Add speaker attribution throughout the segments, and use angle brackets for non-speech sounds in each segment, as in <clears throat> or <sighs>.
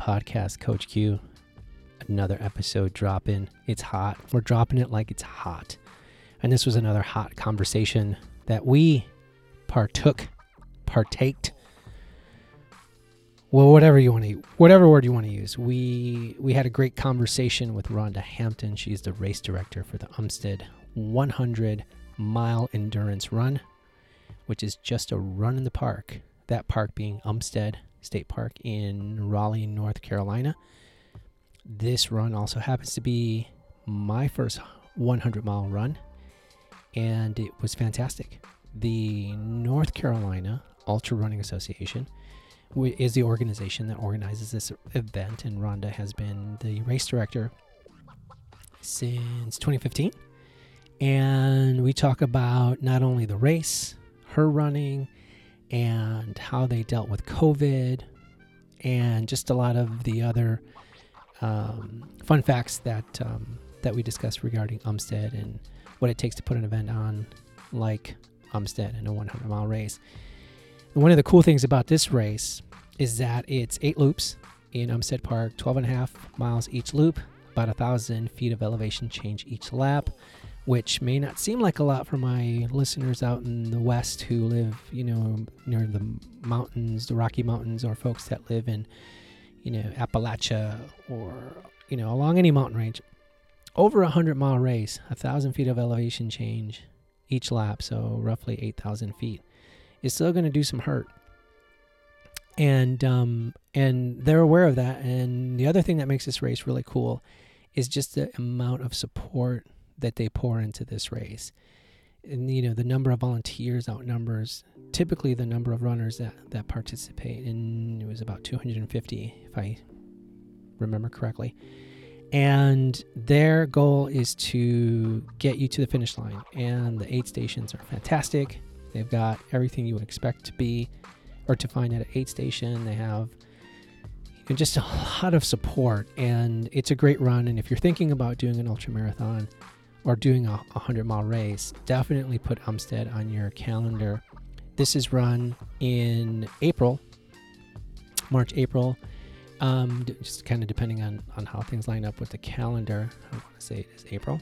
Speaker 1: podcast, Coach Q. Another episode dropping. It's hot. We're dropping it like it's hot. And this was another hot conversation that we partook, partaked. Well, whatever you want to, whatever word you want to use. We we had a great conversation with Rhonda Hampton. She's the race director for the Umstead 100 mile endurance run, which is just a run in the park. That park being Umstead State Park in Raleigh, North Carolina. This run also happens to be my first 100 mile run, and it was fantastic. The North Carolina Ultra Running Association is the organization that organizes this event, and Rhonda has been the race director since 2015. And we talk about not only the race, her running, and how they dealt with COVID, and just a lot of the other um, fun facts that um, that we discussed regarding Umstead and what it takes to put an event on like Umstead in a 100 mile race. And one of the cool things about this race is that it's eight loops in Umstead Park, 12 and a half miles each loop, about a thousand feet of elevation change each lap which may not seem like a lot for my listeners out in the West who live, you know, near the mountains, the Rocky Mountains, or folks that live in, you know, Appalachia or, you know, along any mountain range. Over a hundred mile race, a thousand feet of elevation change each lap, so roughly 8,000 feet, is still going to do some hurt. And um, and they're aware of that. And the other thing that makes this race really cool is just the amount of support that they pour into this race. And you know, the number of volunteers outnumbers typically the number of runners that, that participate. And it was about 250, if I remember correctly. And their goal is to get you to the finish line. And the aid stations are fantastic. They've got everything you would expect to be or to find at an aid station. They have just a lot of support and it's a great run. And if you're thinking about doing an ultra marathon, or doing a 100 mile race, definitely put Umstead on your calendar. This is run in April, March, April, um, just kind of depending on, on how things line up with the calendar. I want to say it is April.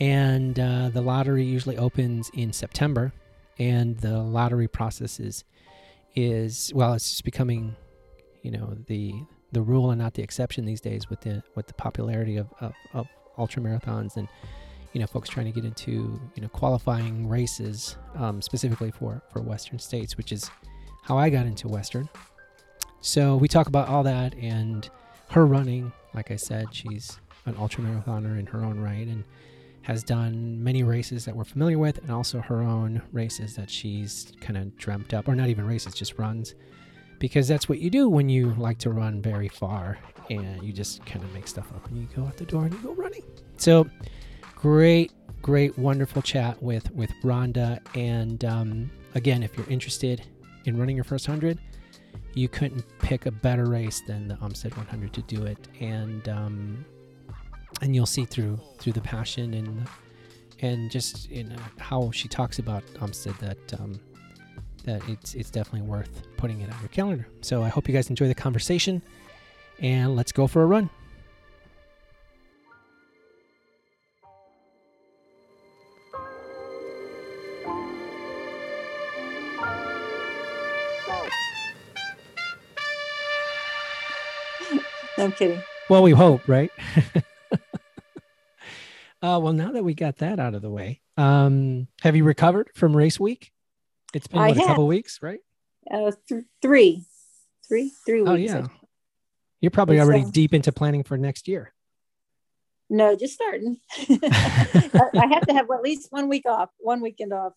Speaker 1: And uh, the lottery usually opens in September. And the lottery process is, is well, it's just becoming, you know, the the rule and not the exception these days with the with the popularity of, of, of ultra marathons and you know folks trying to get into you know qualifying races um, specifically for for Western states, which is how I got into Western. So we talk about all that and her running. Like I said, she's an ultra marathoner in her own right and has done many races that we're familiar with, and also her own races that she's kind of dreamt up, or not even races, just runs. Because that's what you do when you like to run very far and you just kind of make stuff up and you go out the door and you go running. So, great, great, wonderful chat with with Rhonda. And um, again, if you're interested in running your first hundred, you couldn't pick a better race than the Umstead 100 to do it. And um, and you'll see through through the passion and and just in how she talks about Umstead that um, that it's it's definitely worth putting it on your calendar. So I hope you guys enjoy the conversation, and let's go for a run.
Speaker 2: I'm kidding.
Speaker 1: Well, we hope, right? <laughs> uh, well, now that we got that out of the way, um, have you recovered from race week? It's been what, a couple weeks, right?
Speaker 2: Uh, th- three, three, three
Speaker 1: oh,
Speaker 2: weeks.
Speaker 1: Oh yeah, you're probably it's, already deep into planning for next year.
Speaker 2: No, just starting. <laughs> I have to have at least one week off, one weekend off,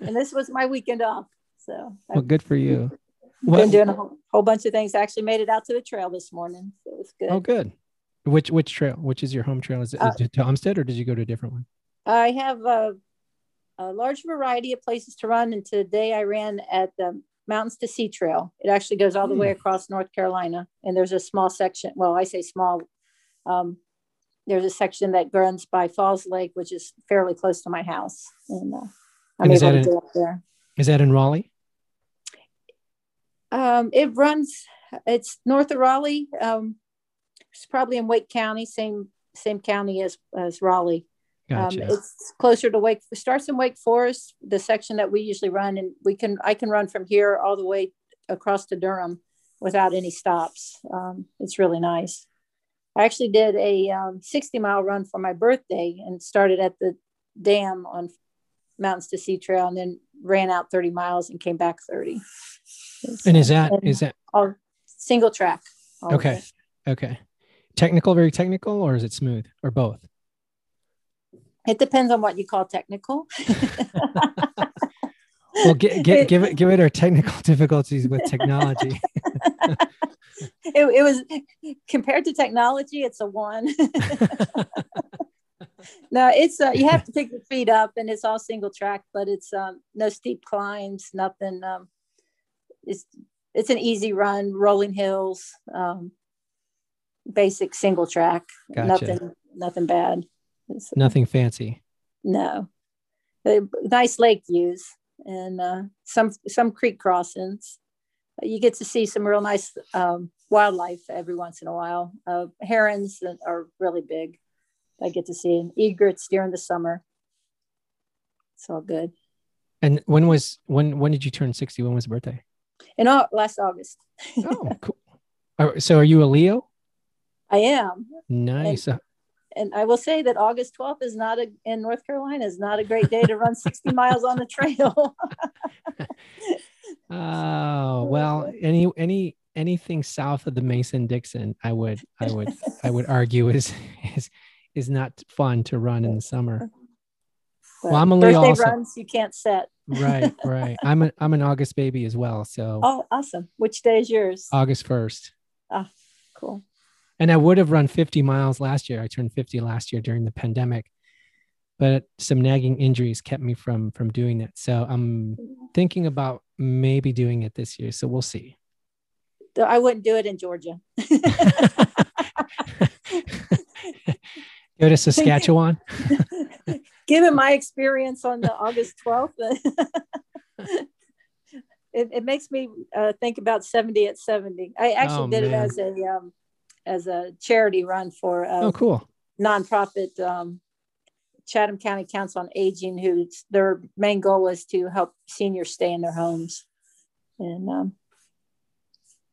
Speaker 2: and this was my weekend off. So,
Speaker 1: well, good for you.
Speaker 2: What? Been doing a whole, whole, bunch of things. I actually made it out to the trail this morning, so it was good.
Speaker 1: Oh, good. Which which trail? Which is your home trail? Is it, uh, to Umstead or did you go to a different one?
Speaker 2: I have a, a, large variety of places to run, and today I ran at the Mountains to Sea Trail. It actually goes all the way hmm. across North Carolina, and there's a small section. Well, I say small. Um, there's a section that runs by Falls Lake, which is fairly close to my house, and uh, I'm
Speaker 1: and able to in, up there. Is that in Raleigh?
Speaker 2: Um, it runs It's north of Raleigh. Um, it's probably in Wake County, same same county as as Raleigh.
Speaker 1: Gotcha.
Speaker 2: Um, it's closer to Wake. It starts in Wake Forest, the section that we usually run, and we can I can run from here all the way across to Durham without any stops. Um, it's really nice. I actually did a um, 60 mile run for my birthday and started at the dam on Mountains to Sea Trail, and then ran out 30 miles and came back 30.
Speaker 1: And is that is that
Speaker 2: all single track? all
Speaker 1: okay? Okay. Technical, very technical, or is it smooth, or both?
Speaker 2: It depends on what you call technical. <laughs>
Speaker 1: Well, gi- gi- give it give it our technical <laughs> difficulties with technology. <laughs>
Speaker 2: it, it was compared to technology it's a one no it's uh, you have to pick your feet up and it's all single track but it's um, no steep climbs nothing um, it's it's an easy run rolling hills um, basic single track
Speaker 1: Gotcha.
Speaker 2: nothing nothing bad It's-
Speaker 1: Nothing fancy.
Speaker 2: no nice lake views and uh, some some creek crossings you get to see some real nice um, wildlife every once in a while. Uh, herons that are really big. I get to see and egrets during the summer. It's all good.
Speaker 1: And when was when when did you turn sixty? When was the birthday?
Speaker 2: And all, last August, <laughs>
Speaker 1: Oh, cool. So, are you a Leo?
Speaker 2: I am.
Speaker 1: Nice. Uh,
Speaker 2: And I will say that August 12th is not a in North Carolina is not a great day to run <laughs> 60 miles on the trail. <laughs>
Speaker 1: Oh well, any any anything south of the Mason Dixon, I would I would I would argue is is is not fun to run in the summer.
Speaker 2: But
Speaker 1: I'm a Leo
Speaker 2: birthday
Speaker 1: also.
Speaker 2: runs you can't set.
Speaker 1: Right, <laughs> right. I'm a I'm an August baby as well, so
Speaker 2: Oh, awesome. Which day is yours?
Speaker 1: August first.
Speaker 2: Ah, cool.
Speaker 1: And I would have run 50 miles last year. I turned 50 last year during the pandemic, but some nagging injuries kept me from from doing it. So I'm thinking about maybe doing it this year. So we'll see.
Speaker 2: I wouldn't do it in Georgia. <laughs> <laughs>
Speaker 1: Go to Saskatchewan.
Speaker 2: Given my experience on the August 12th, <laughs> it, it makes me uh, think about 70 at 70. I actually
Speaker 1: Oh,
Speaker 2: did it as a um, as a charity run for a
Speaker 1: Oh, cool.
Speaker 2: nonprofit um, Chatham County Council on Aging, whose their main goal was to help seniors stay in their homes. And um,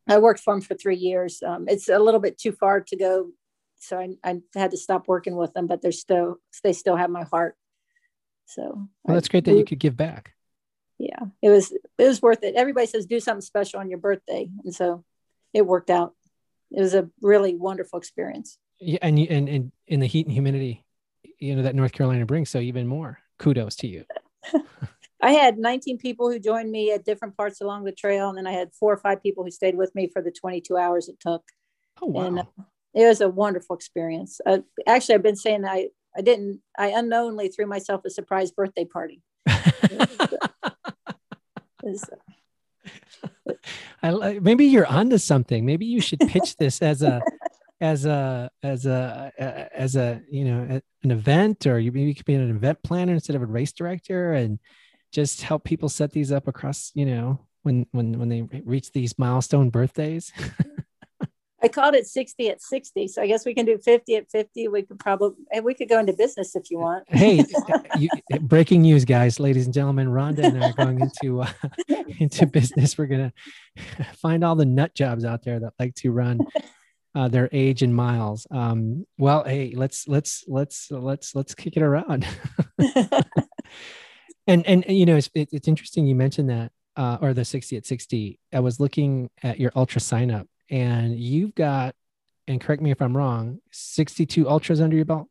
Speaker 2: I worked for them for three years. Um, it's a little bit too far to go, so I, I had to stop working with them. But they're still they still have my heart. So
Speaker 1: Well, that's great that you could give back.
Speaker 2: yeah, it was it was worth it. Everybody says do something special on your birthday, and so it worked out. It was a really wonderful experience.
Speaker 1: Yeah, and you and, and in the heat and humidity, you know, that North Carolina brings. So even more kudos to you. <laughs>
Speaker 2: I had 19 people who joined me at different parts along the trail, and then I had four or five people who stayed with me for the 22 hours it took.
Speaker 1: Oh wow.
Speaker 2: And uh, it was a wonderful experience. Uh, actually, I've been saying that I, I didn't, I unknowingly threw myself a surprise birthday party. <laughs>
Speaker 1: I maybe you're onto something. Maybe you should pitch this as a <laughs> as a as a as a you know an event, or you maybe you could be an event planner instead of a race director, and just help people set these up across. You know, when when when they reach these milestone birthdays. <laughs>
Speaker 2: I called it 60 at 60. So I guess we can do 50 at 50. We could probably, and we could go into business if you want.
Speaker 1: hey, <laughs> you, breaking news, guys, ladies and gentlemen. Rhonda and I are going into uh, <laughs> into business. We're gonna find all the nut jobs out there that like to run uh, their age in miles. Um, well, hey, let's let's let's let's let's kick it around. <laughs> and and you know, it's it, it's interesting you mentioned that uh, or the sixty at sixty. I was looking at your ultra sign up, and you've got. And correct me if I'm wrong. 62 ultras under your belt.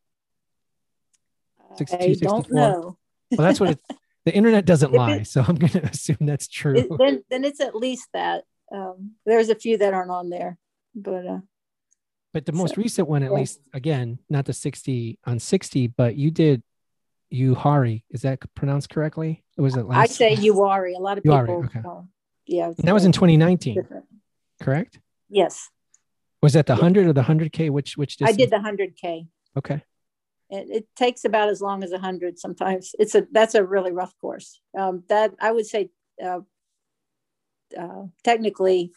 Speaker 1: 62,
Speaker 2: I don't
Speaker 1: 64.
Speaker 2: know.
Speaker 1: Well, that's what it, the internet doesn't
Speaker 2: it-
Speaker 1: lie. So I'm going <laughs> to assume that's true.
Speaker 2: It, then, then it's at least that. Um, there's a few that aren't on there, but uh,
Speaker 1: but the most recent one, at
Speaker 2: yeah.
Speaker 1: least, again, not the 60 on 60, but you did Uhari. Is that pronounced correctly? Or was it last?
Speaker 2: I say Uwharrie. A lot of
Speaker 1: Uwharrie,
Speaker 2: people,
Speaker 1: okay.
Speaker 2: yeah.
Speaker 1: And that was in 2019,
Speaker 2: different.
Speaker 1: correct?
Speaker 2: Yes,
Speaker 1: Was that the 100 or the 100K? Which, which
Speaker 2: I did the 100K.
Speaker 1: Okay.
Speaker 2: It, it takes about as long as a hundred sometimes. It's a that's a really rough course. Um, that I would say, uh, uh, technically,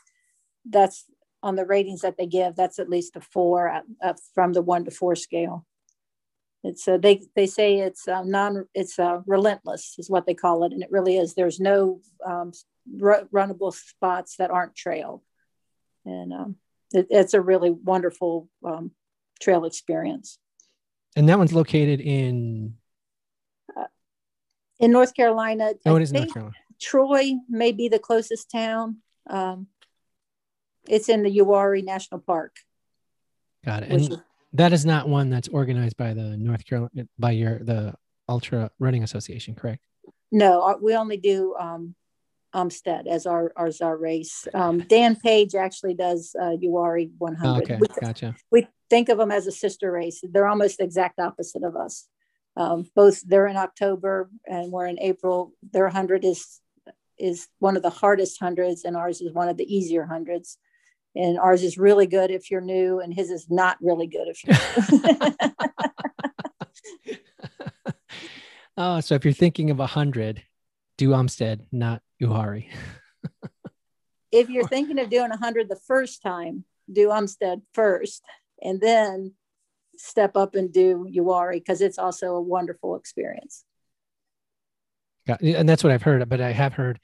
Speaker 2: that's on the ratings that they give, that's at least a four uh, uh, from the one to four scale. It's uh, they they say it's uh, non it's uh, relentless is what they call it, and it really is. There's no um, r- runnable spots that aren't trail, and um, it, it's a really wonderful um, trail experience.
Speaker 1: And that one's located in
Speaker 2: uh, in North Carolina.
Speaker 1: Oh, it is North Carolina.
Speaker 2: Troy may be the closest town. Um, it's in the Uwharrie National Park.
Speaker 1: Got it. And that is not one that's organized by the North Carolina by your the Ultra Running Association, correct?
Speaker 2: No, uh, we only do um, Umstead as our as our race. Um, Dan Page actually does uh, Uwharrie 100.
Speaker 1: Oh, okay,
Speaker 2: we,
Speaker 1: gotcha.
Speaker 2: We think of them as a sister race. They're almost the exact opposite of us. Um, both they're in October and we're in April. Their 100 is is one of the hardest hundreds, and ours is one of the easier hundreds and ours is really good if you're new and his is not really good if you're <laughs> <laughs>
Speaker 1: oh so if you're thinking of a hundred do umstead not uwharrie <laughs>
Speaker 2: if you're thinking of doing a hundred the first time do umstead first and then step up and do uwharrie because it's also a wonderful experience.
Speaker 1: Yeah, and that's what i've heard but i have heard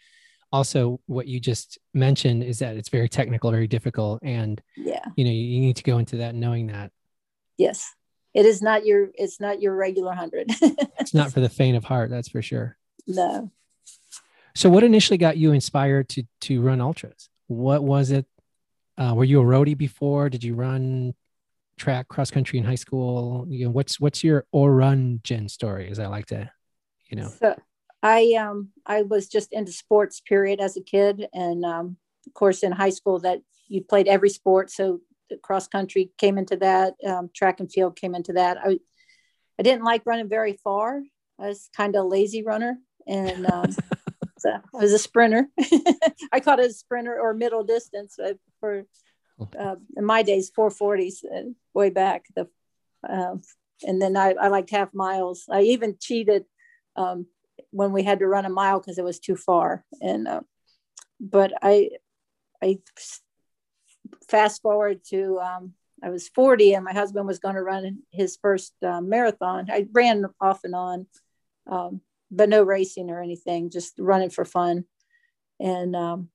Speaker 1: also what you just mentioned is that it's very technical very difficult and
Speaker 2: yeah.
Speaker 1: you know you need to go into that knowing that.
Speaker 2: Yes. It is not your it's not your regular hundred. <laughs>
Speaker 1: It's not for the faint of heart that's for sure.
Speaker 2: No
Speaker 1: so what initially got you inspired to to run ultras? What was it? Uh, were you a roadie before? Did you run track cross country in high school? You know what's what's your origin story as i like to you know?
Speaker 2: So I um I was just into sports period as a kid, and um, of course in high school that you played every sport. So cross country came into that, um, track and field came into that. I I didn't like running very far. I was kind of a lazy runner, and um, <laughs> so I was a sprinter. <laughs> I caught it a sprinter or middle distance uh, for uh, in my days 440s uh, way back the uh, and then I, I liked half miles. I even cheated um, when we had to run a mile because it was too far. And uh, but I I fast forward to um, I was 40 and my husband was going to run his first uh, marathon. I ran off and on, um, but no racing or anything, just running for fun. And um,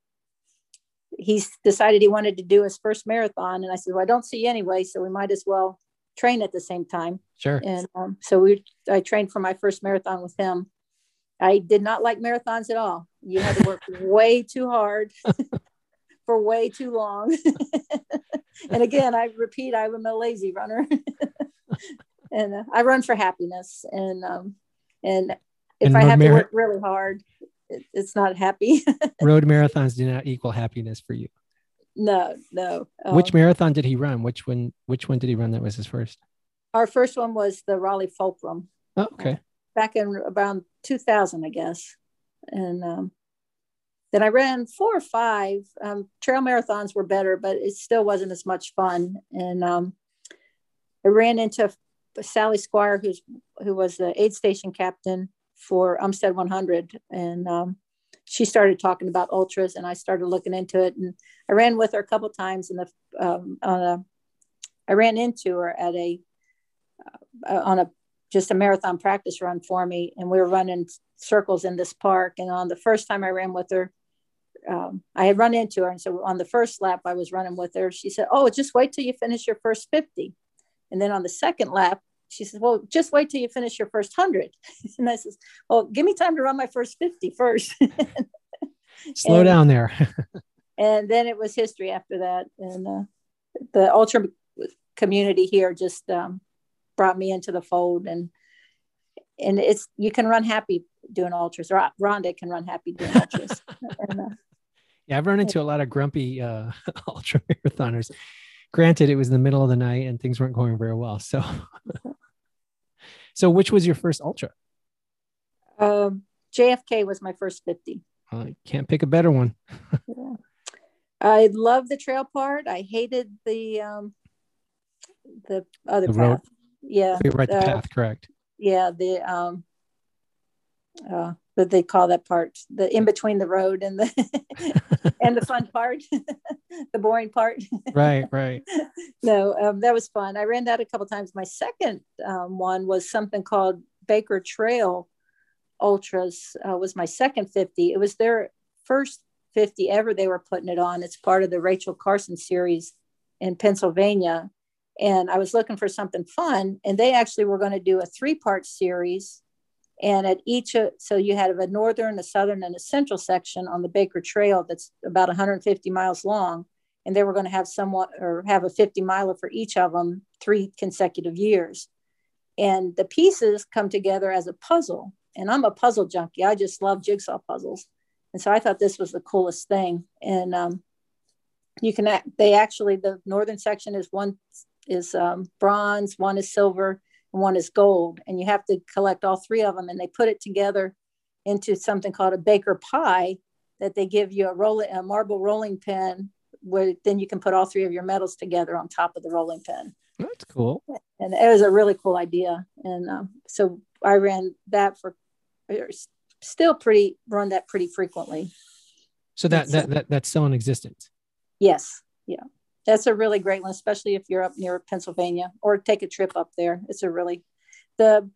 Speaker 2: he decided he wanted to do his first marathon. And I said, Well, I don't see you anyway, so we might as well train at the same time.
Speaker 1: Sure.
Speaker 2: And um, so we, I trained for my first marathon with him. I did not like marathons at all. You had to work <laughs> way too hard <laughs> for way too long. <laughs> and again, I repeat, I'm a lazy runner, and uh, I run for happiness. And um, and if and I have mar- to work really hard, it, it's not happy. <laughs>
Speaker 1: road marathons do not equal happiness for you.
Speaker 2: No, no.
Speaker 1: Um, which marathon did he run? Which one? Which one did he run? That was his first.
Speaker 2: Our first one was the Raleigh Fulcrum.
Speaker 1: Oh, okay
Speaker 2: back in around 2000, I guess. And um, then I ran four or five. Um, trail marathons were better, but it still wasn't as much fun. And um, I ran into Sally Squire, who's who was the aid station captain for Umstead 100, and um, she started talking about ultras, and I started looking into it. And I ran with her a couple times, and the um, on ran into her at a uh, on a just a marathon practice run for me. And we were running circles in this park. And on the first time I ran with her, um, I had run into her. And so on the first lap, I was running with her. She said, Oh, just wait till you finish your first 50. And then on the second lap, she says, Well, just wait till you finish your first 100. <laughs> and I says, Well, give me time to run my first 50 first. <laughs>
Speaker 1: Slow and, down there. <laughs>
Speaker 2: and then it was history after that. And uh, the ultra community here just um, brought me into the fold and and it's you can run happy doing ultras. Rhonda can run happy doing ultras. and, uh,
Speaker 1: yeah, I've run into a lot of grumpy uh, ultra marathoners. Granted, it was in the middle of the night and things weren't going very well. So, so which was your first ultra?
Speaker 2: Um, JFK was my first fifty.
Speaker 1: I can't pick a better one.
Speaker 2: yeah. I love the trail part. I hated the um, the other
Speaker 1: the
Speaker 2: path.
Speaker 1: Road
Speaker 2: yeah
Speaker 1: right the uh, path correct
Speaker 2: yeah the um uh but they call that part the in between the road and the <laughs> and the fun <laughs> part <laughs> the boring part.
Speaker 1: right, right.
Speaker 2: no, um, that was fun. I ran that a couple times. My second um, one was something called Baker Trail Ultras. Uh, was my second 50. It was their first 50 ever they were putting it on. It's part of the Rachel Carson series in Pennsylvania. And I was looking for something fun. And they actually were going to do a three part series. And at each, so you had a northern, a southern, and a central section on the Baker Trail that's about 150 miles long. And they were going to have somewhat or have a 50 miler for each of them three consecutive years. And the pieces come together as a puzzle. And I'm a puzzle junkie. I just love jigsaw puzzles. And so I thought this was the coolest thing. And um, you can, they actually, the northern section is one is um, bronze, one is silver, one is gold. And you have to collect all three of them. And they put it together into something called a baker pie that they give you a roll a marble rolling pin where then you can put all three of your medals together on top of the rolling pin.
Speaker 1: That's cool.
Speaker 2: And it was a really cool idea. And um, so I ran that for still pretty run that pretty frequently.
Speaker 1: So that that, that that's still in existence.
Speaker 2: Yes. Yeah. That's a really great one, especially if you're up near Pennsylvania or take a trip up there. It's a really the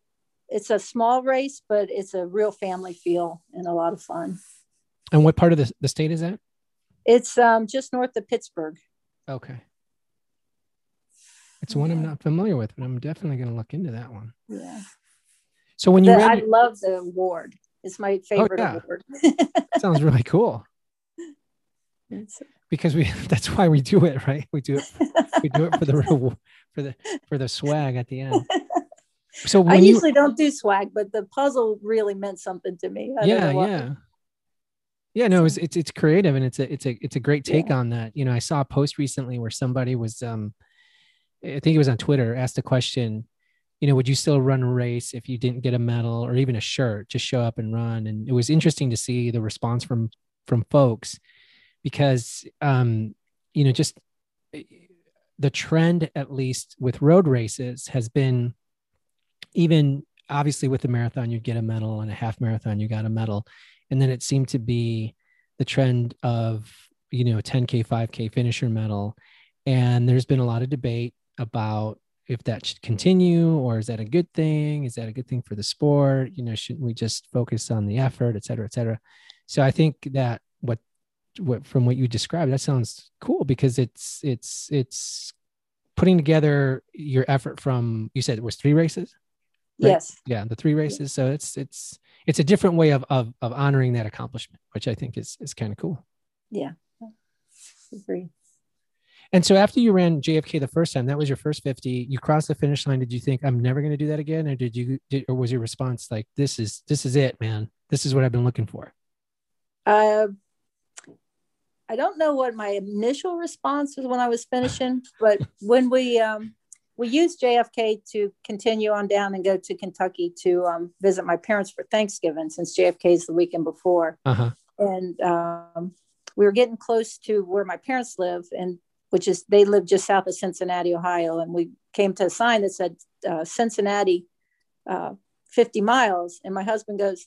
Speaker 2: it's a small race, but it's a real family feel and a lot of fun.
Speaker 1: And what part of the, the state is that?
Speaker 2: It's um, just north of Pittsburgh.
Speaker 1: Okay. It's one yeah. I'm not familiar with, but I'm definitely going to look into that one.
Speaker 2: Yeah.
Speaker 1: So when you
Speaker 2: the,
Speaker 1: read,
Speaker 2: I love the award. It's my oh, favorite oh, yeah. award.
Speaker 1: Sounds really cool. <laughs> because we <laughs> that's why we do it, right? We do it we do it for the <laughs> real for the for the swag at the end. <laughs>
Speaker 2: So I usually you, don't do swag, but the puzzle really meant something to me.
Speaker 1: I yeah, yeah. Yeah, no, it's, it's it's creative and it's a it's a it's a great take yeah. on that. You know, I saw a post recently where somebody was um I think it was on Twitter, asked a question, you know, would you still run a race if you didn't get a medal or even a shirt? Just show up and run. And it was interesting to see the response from from folks because um, you know, just the trend, at least with road races, has been even obviously with the marathon, you get a medal, and a half marathon, you got a medal. And then it seemed to be the trend of, you know, 10K, 5K finisher medal. And there's been a lot of debate about if that should continue or is that a good thing is that a good thing for the sport you know shouldn't we just focus on the effort et cetera et cetera so i think that what from what you described that sounds cool because it's it's it's putting together your effort from you said it was three races
Speaker 2: right? yes
Speaker 1: yeah the three races so it's it's it's a different way of of, of honoring that accomplishment which i think is is kind of cool
Speaker 2: yeah agree
Speaker 1: and so after you ran JFK the first time, that was your first 50, you crossed the finish line. Did you think I'm never going to do that again? Or did you, did, or was your response like, this is, this is it, man. This is what I've been looking for.
Speaker 2: Uh, I don't know what my initial response was when I was finishing, but when we, um, we used JFK to continue on down and go to Kentucky to um, visit my parents for Thanksgiving since JFK is the weekend before.
Speaker 1: Uh-huh.
Speaker 2: And um, we were getting close to where my parents live. And which is they live just south of Cincinnati, Ohio. And we came to a sign that said uh, Cincinnati, uh, 50 miles. And my husband goes,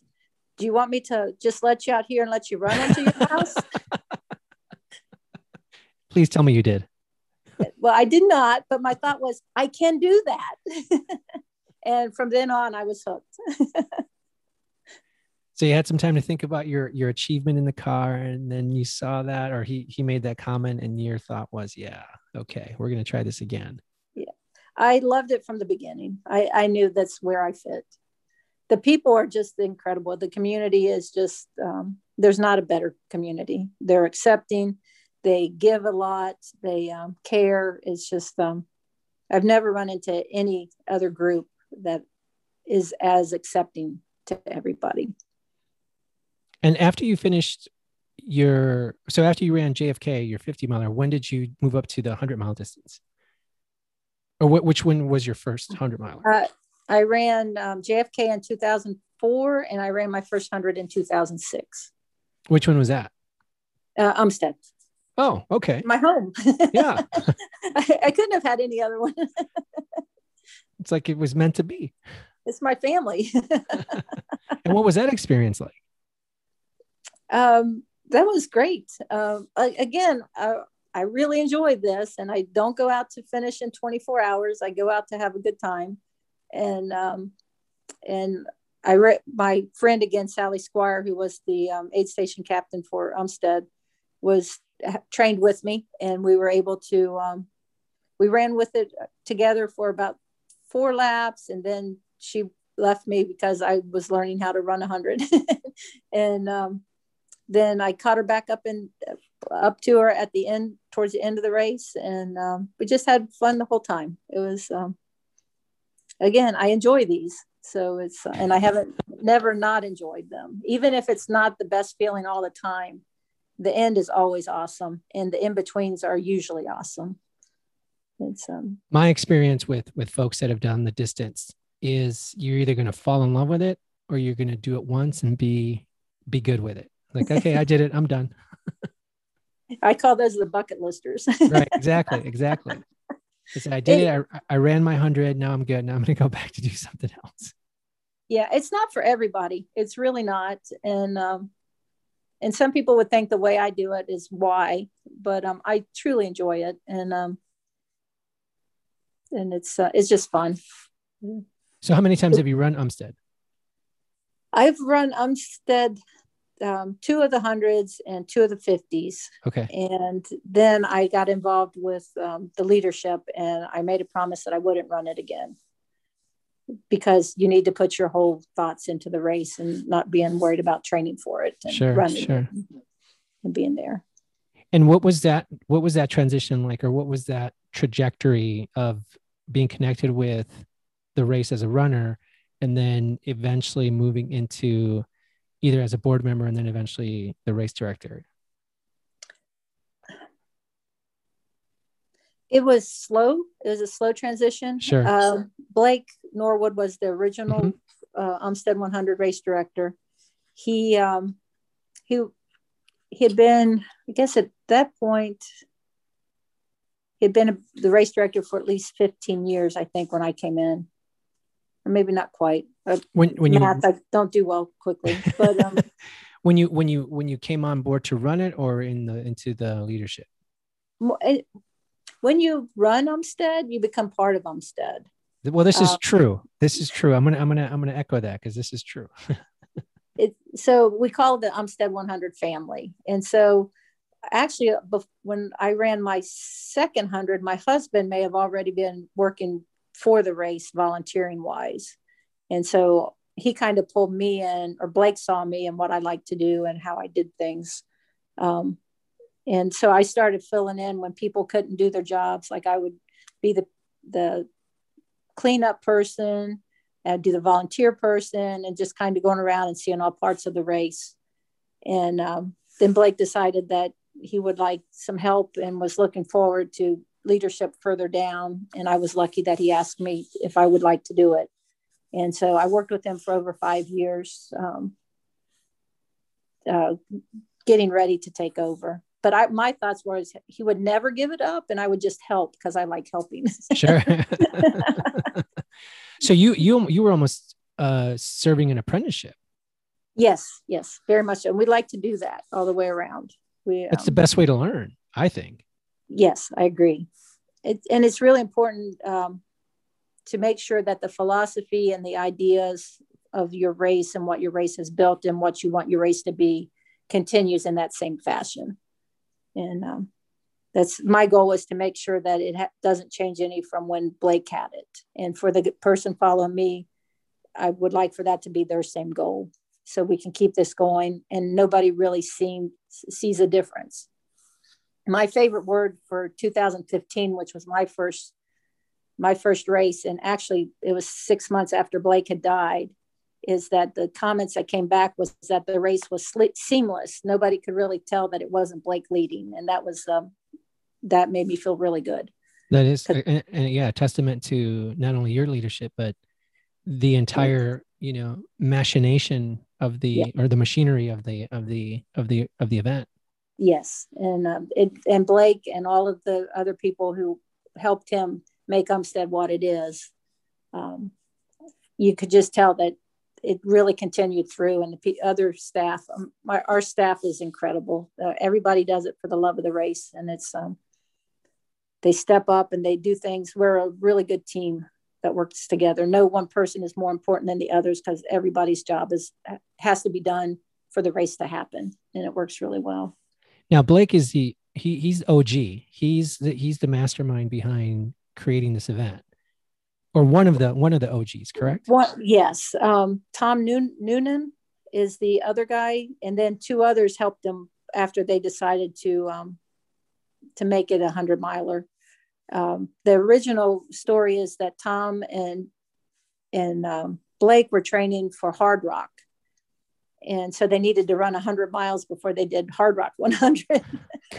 Speaker 2: Do you want me to just let you out here and let you run into your <laughs> house?
Speaker 1: Please tell me you did.
Speaker 2: Well, I did not, but my thought was, I can do that. <laughs> and from then on, I was hooked. <laughs>
Speaker 1: so you had some time to think about your your achievement in the car and then you saw that or he he made that comment and your thought was yeah okay we're going to try this again.
Speaker 2: Yeah. I loved it from the beginning. I i knew that's where i fit. The people are just incredible. The community is just um, there's not a better community. They're accepting they give a lot they um, care it's just um, i've never run into any other group that is as accepting to everybody
Speaker 1: and after you finished your, so after you ran JFK, your 50 miler, when did you move up to the 100 mile distance? Or wh- which one was your first 100 miler?
Speaker 2: Uh, I ran um, JFK in 2004 and I ran my first 100 in 2006.
Speaker 1: Which one was that?
Speaker 2: Uh, Umstead.
Speaker 1: Oh, okay.
Speaker 2: My home.
Speaker 1: Yeah.
Speaker 2: I, <laughs> I, couldn't have had any other one. <laughs>
Speaker 1: it's like it was meant to be.
Speaker 2: It's my family. <laughs>
Speaker 1: and what was that experience like?
Speaker 2: um, that was great. Uh, again, uh, I really enjoyed this, and I don't go out to finish in 24 hours. I go out to have a good time, and um, and I re- my friend again, Sally Squire, who was the um, aid station captain for Umstead, was trained with me, and we were able to. Um, we ran with it together for about four laps, and then she left me because I was learning how to run 100, <laughs> and um, then I caught her back up and up to her at the end, towards the end of the race, and um, we just had fun the whole time. It was, um, again, I enjoy these, so it's, and I haven't never not enjoyed them, even if it's not the best feeling all the time. The end is always awesome, and the in betweens are usually awesome. It's um
Speaker 1: my experience with with folks that have done the distance is you're either going to fall in love with it or you're going to do it once and be be good with it like, okay, I did it. I'm done. <laughs>
Speaker 2: I call those the bucket listers.
Speaker 1: right. Exactly. Exactly. <laughs> I did it. I, I ran my hundred. Now I'm good. Now I'm going to go <laughs> back to do something else.
Speaker 2: Yeah, it's not for everybody. It's really not. And um, and some people would think the way I do it is why, but um, I truly enjoy it, and um, and it's uh, it's just fun.
Speaker 1: So, how many times have you run Umstead?
Speaker 2: I've run Umstead um, two of the hundreds and two of the fifties.
Speaker 1: Okay.
Speaker 2: And then I got involved with um, the leadership, and I made a promise that I wouldn't run it again because you need to put your whole thoughts into the race and not being worried about training for it and
Speaker 1: sure,
Speaker 2: running
Speaker 1: sure.
Speaker 2: and being there.
Speaker 1: And what was that? What was that transition like, or what was that trajectory of being connected with the race as a runner, and then eventually moving into either as a board member and then eventually the race director?
Speaker 2: It was slow. It was a slow transition.
Speaker 1: Sure.
Speaker 2: Uh, Blake Norwood was the original mm-hmm. uh, Umstead 100 race director. He um, he he had been, I guess, at that point, he had been a, the race director for at least 15 years, I think, when I came in or maybe not quite. When when math, you I don't do well quickly, but um, <laughs>
Speaker 1: when you when you when you came on board to run it or in the into the leadership.
Speaker 2: When you run Umstead, you become part of Umstead.
Speaker 1: Well, this is um, true. This is true. I'm gonna I'm gonna I'm gonna echo that because this is true. <laughs>
Speaker 2: it, so we call it the Umstead 100 family, and so actually when I ran my second hundred, my husband may have already been working for the race volunteering wise. And so he kind of pulled me in, or Blake saw me and what I like to do and how I did things. Um, and so I started filling in when people couldn't do their jobs. Like I would be the the cleanup person, and do the volunteer person, and just kind of going around and seeing all parts of the race. And um, then Blake decided that he would like some help and was looking forward to leadership further down. And I was lucky that he asked me if I would like to do it. And so I worked with him for over five years, um, uh, getting ready to take over. But I, my thoughts were he would never give it up, and I would just help because I like helping.
Speaker 1: sure. <laughs> so you you you were almost uh, serving an apprenticeship.
Speaker 2: Yes, yes, very much, and we like to do that all the way around. We,
Speaker 1: That's um, the best way to learn, I think
Speaker 2: yes, I agree. It, and it's really important um, to make sure that the philosophy and the ideas of your race and what your race has built and what you want your race to be continues in that same fashion. And um, that's my goal is to make sure that it ha- doesn't change any from when Blake had it. And for the person following me, I would like for that to be their same goal so we can keep this going and nobody really seem, sees a difference my favorite word for 2015, which was my first my first race, and actually it was six months after Blake had died, is that the comments that came back was that the race was seamless. Nobody could really tell that it wasn't Blake leading, and that was um, that made me feel really good.
Speaker 1: That is, and, and yeah, testament to not only your leadership but the entire you know machination of the yeah. or the machinery of the of the of the of the event
Speaker 2: Yes, and uh, it, and Blake and all of the other people who helped him make Umstead what it is. Um, you could just tell that it really continued through, and the other staff, um, my, our staff is incredible. Uh, everybody does it for the love of the race, and it's um, they step up and they do things. We're a really good team that works together. No one person is more important than the others because everybody's job is has to be done for the race to happen, and it works really well.
Speaker 1: Now Blake is the he he's OG. He's the he's the mastermind behind creating this event, or one of the one of the OGs, correct?
Speaker 2: Yes. Um, Tom Noon, Noonan is the other guy, and then two others helped him after they decided to um, to make it a hundred miler. Um, the original story is that Tom and and um, Blake were training for Hardrock, and so they needed to run 100 miles before they did Hardrock 100 <laughs>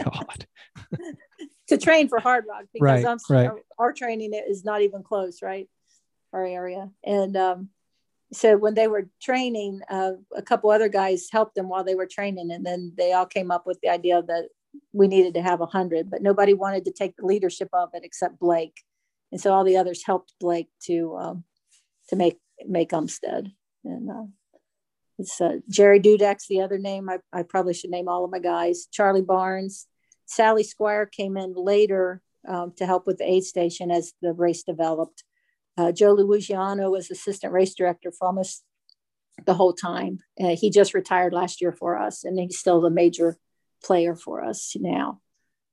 Speaker 2: god <laughs> to train for hardrock because
Speaker 1: right, right.
Speaker 2: Our, our, training is not even close right our area and um, so when they were training uh, a couple other guys helped them while they were training and then they all came up with the idea that we needed to have a 100 but nobody wanted to take the leadership of it except blake and so all the others helped blake to um, to make make umstead and uh, it's uh, Jerry Dudek's the other name. I, I probably should name all of my guys. Charlie Barnes, Sally Squire came in later um, to help with the aid station as the race developed. Uh, Joe Lugiano was assistant race director for almost the whole time. Uh, he just retired last year for us, and he's still the major player for us now.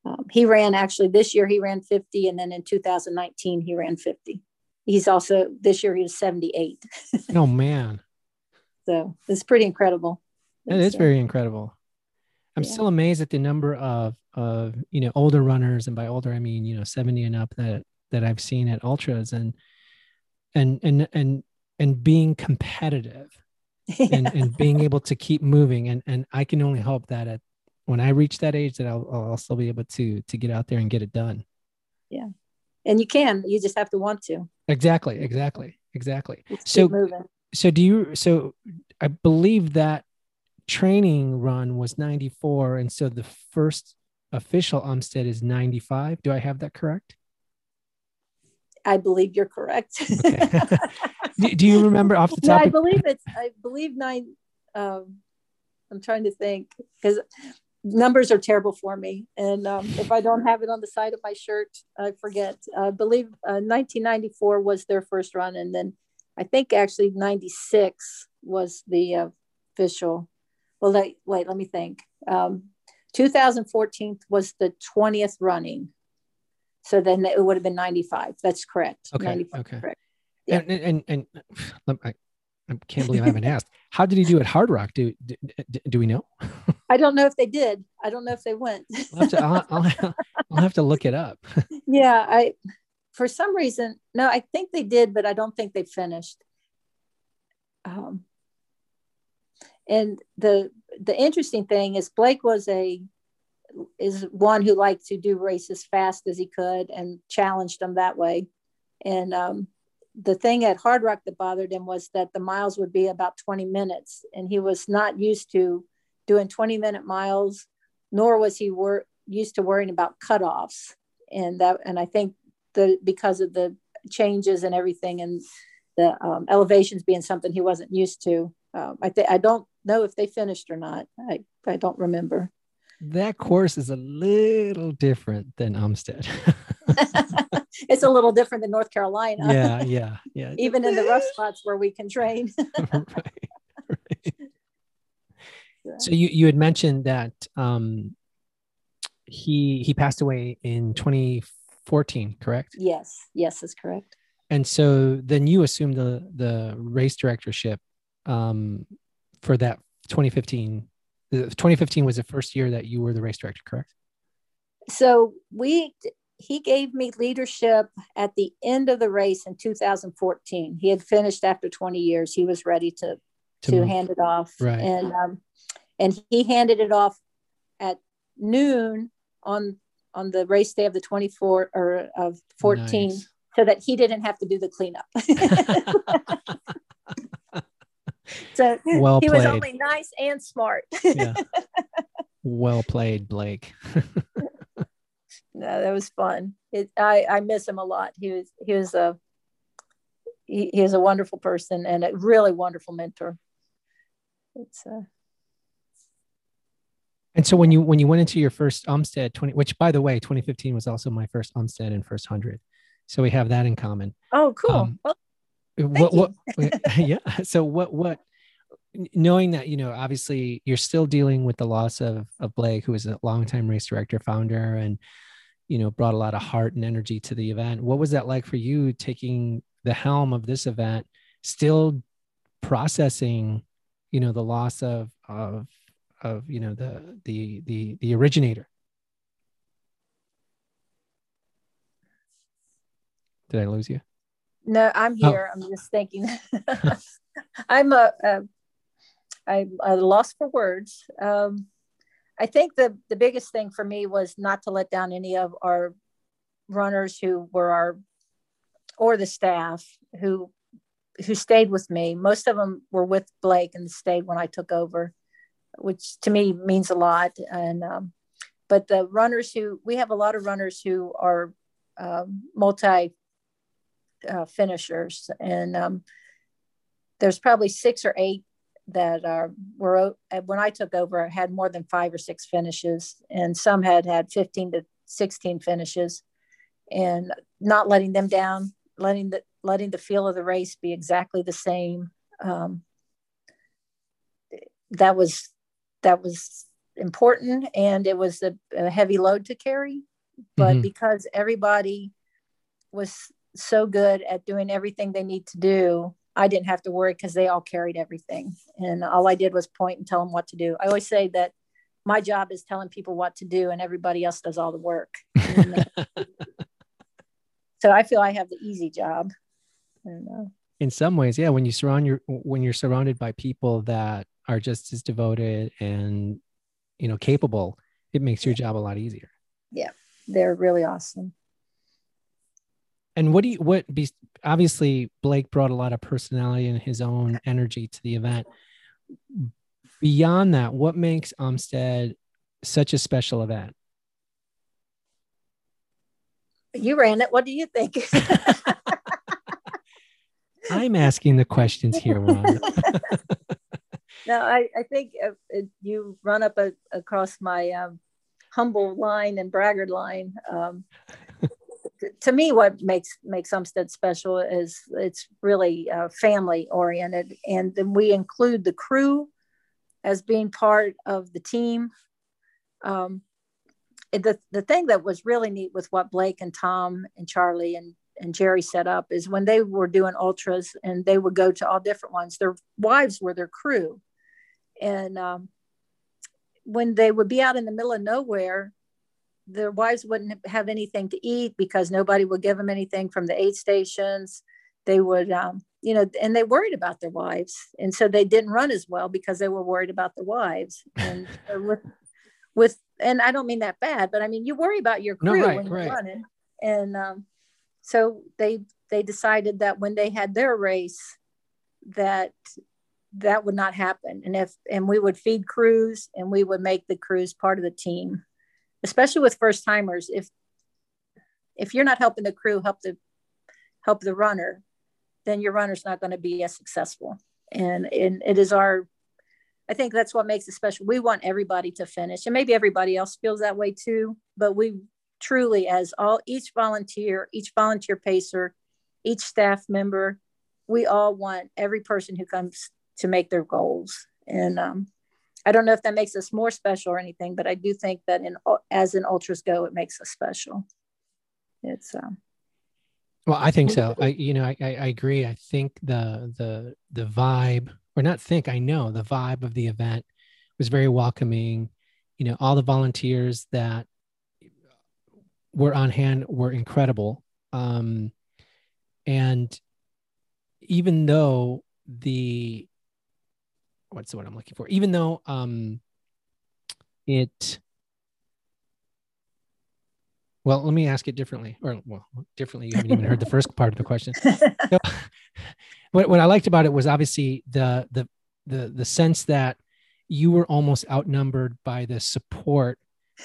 Speaker 2: Um, he ran actually this year, he ran 50, and then in 2019, he ran 50. He's also this year, he was 78. <laughs>
Speaker 1: oh, man.
Speaker 2: So it's pretty incredible.
Speaker 1: It is very incredible. I'm yeah. still amazed at the number of of you know older runners, and by older I mean you know 70 and up that that I've seen at ultras, and and and and and being competitive, yeah. <laughs> and and being able to keep moving, and and I can only hope that at when I reach that age that I'll, I'll still be able to to get out there and get it done.
Speaker 2: Yeah, and you can. You just have to want to.
Speaker 1: Exactly. Exactly. Exactly. so so do you so i believe that training run was 94 and so the first official umstead is 95 do i have that correct
Speaker 2: i believe you're correct
Speaker 1: okay. <laughs> do, you remember off the top
Speaker 2: yeah, i believe it's i believe nine um, i'm trying to think because numbers are terrible for me and um, if i don't have it on the side of my shirt i forget i believe uh, 1994 was their first run and then I think actually 96 was the uh, official. Well, wait, wait, let me think. Um, 2014 was the 20th running. So then it would have been 95. That's correct.
Speaker 1: Okay. 95, okay. Correct. Yeah. And, and, and, and I, can't believe I haven't asked. How did he do at Hardrock? Do, do, do we know? <laughs>
Speaker 2: I don't know if they did. I don't know if they went.
Speaker 1: I'll, have to, I'll, I'll, I'll have to look it up. <laughs>
Speaker 2: yeah. I, for some reason, no, I think they did, but I don't think they finished. Um, and the the interesting thing is Blake was a is one who liked to do races fast as he could and challenged them that way. And um, the thing at Hardrock that bothered him was that the miles would be about 20 minutes, and he was not used to doing 20 minute miles, nor was he wor- used to worrying about cutoffs. And that, and I think the because of the changes and everything and the um, elevations being something he wasn't used to. Um, I think I don't know if they finished or not. I I don't remember.
Speaker 1: That course is a little different than Umstead. <laughs>
Speaker 2: it's a little different than North Carolina.
Speaker 1: Yeah, yeah, yeah. <laughs>
Speaker 2: Even in the rough spots where we can train. <laughs> right,
Speaker 1: right. So you you had mentioned that um, he he passed away in 2014, correct?
Speaker 2: Yes, yes, that's correct.
Speaker 1: And so then you assumed the the race directorship um, for that 2015. 2015 was the first year that you were the race director, correct?
Speaker 2: So we he gave me leadership at the end of the race in 2014. He had finished after 20 years. He was ready to to, to hand it off,
Speaker 1: right?
Speaker 2: And um, and he handed it off at noon on on the race day of the 24 or of 14 nice. so that he didn't have to do the cleanup. <laughs> <laughs> <laughs> so <laughs> well he played. was only nice and smart. yeah. <laughs>
Speaker 1: Well played, Blake.
Speaker 2: no, that was fun. It, I, I miss him a lot. He was he was a he, he is a wonderful person and a really wonderful mentor. It's uh
Speaker 1: And so when you when you went into your first Umstead 20, which by the way, 2015 was also my first Umstead and first hundred. So we have that in common.
Speaker 2: Oh, cool. Um, well,
Speaker 1: what what <laughs> yeah. So what what knowing that, you know, obviously you're still dealing with the loss of of Blake, who was a longtime race director, founder, and you know, brought a lot of heart and energy to the event. What was that like for you taking the helm of this event, still processing, you know, the loss of of of you know the the the the originator did i lose you
Speaker 2: no i'm oh. here oh. i'm just thinking <laughs> i'm a, a i'm a loss for words um i think the the biggest thing for me was not to let down any of our runners who were our or the staff who who stayed with me most of them were with blake and stayed when i took over which to me means a lot. And um, but the runners who we have a lot of runners who are um, multi uh, finishers, and um, there's probably six or eight that are were when I took over had more than five or six finishes, and some had had 15 to 16 finishes, and not letting them down, letting the letting the feel of the race be exactly the same. Um, that was that was important and it was a, a heavy load to carry but mm-hmm. because everybody was so good at doing everything they need to do i didn't have to worry because they all carried everything. And all i did was point and tell them what to do. I always say that my job is telling people what to do and everybody else does all the work. And, <laughs> uh, so i feel i have the easy job.
Speaker 1: And, uh, in some ways yeah when you surround your when you're surrounded by people that are just as devoted and you know capable it makes your job a lot easier.
Speaker 2: Yeah they're really awesome
Speaker 1: and what do you what be obviously blake brought a lot of personality and his own energy to the event beyond that what makes umstead such a special event
Speaker 2: you ran it what do you think <laughs>
Speaker 1: i'm asking the questions here Ron. <laughs>
Speaker 2: no, I, I think if, you run up a, across my um, humble line and braggart line. Um, to me, what makes makes Umstead special is it's really uh, family oriented, and then we include the crew as being part of the team. Um, the the thing that was really neat with what Blake and Tom and Charlie and and Jerry set up is when they were doing ultras and they would go to all different ones, their wives were their crew. And um, when they would be out in the middle of nowhere, their wives wouldn't have anything to eat because nobody would give them anything from the aid stations. They would, um, you know, and they worried about their wives. And so they didn't run as well because they were worried about their wives. <laughs> And with, with, and I don't mean that bad, but I mean, you worry about your crew no, right, when you're right. running. And um, so they, they decided that when they had their race, that that would not happen and if and we would feed crews and we would make the crews part of the team especially with first timers if if you're not helping the crew help the help the runner then your runner's not going to be as successful and and it is our i think that's what makes it special we want everybody to finish and maybe everybody else feels that way too but we truly as all each volunteer each volunteer pacer each staff member we all want every person who comes to make their goals. And um, I don't know if that makes us more special or anything, but I do think that in as in ultras go, it makes us special. It's um,
Speaker 1: well, I think so. I you know I, I agree. I think the the the vibe, or not think, I know the vibe of the event was very welcoming. You know, all the volunteers that were on hand were incredible. Um, and even though the what's the word I'm looking for? Even though um, it, well, let me ask it differently, or well, differently. You haven't even heard the first part of the question. <laughs> So, <laughs> what what I liked about it was obviously the the the the sense that you were almost outnumbered by the support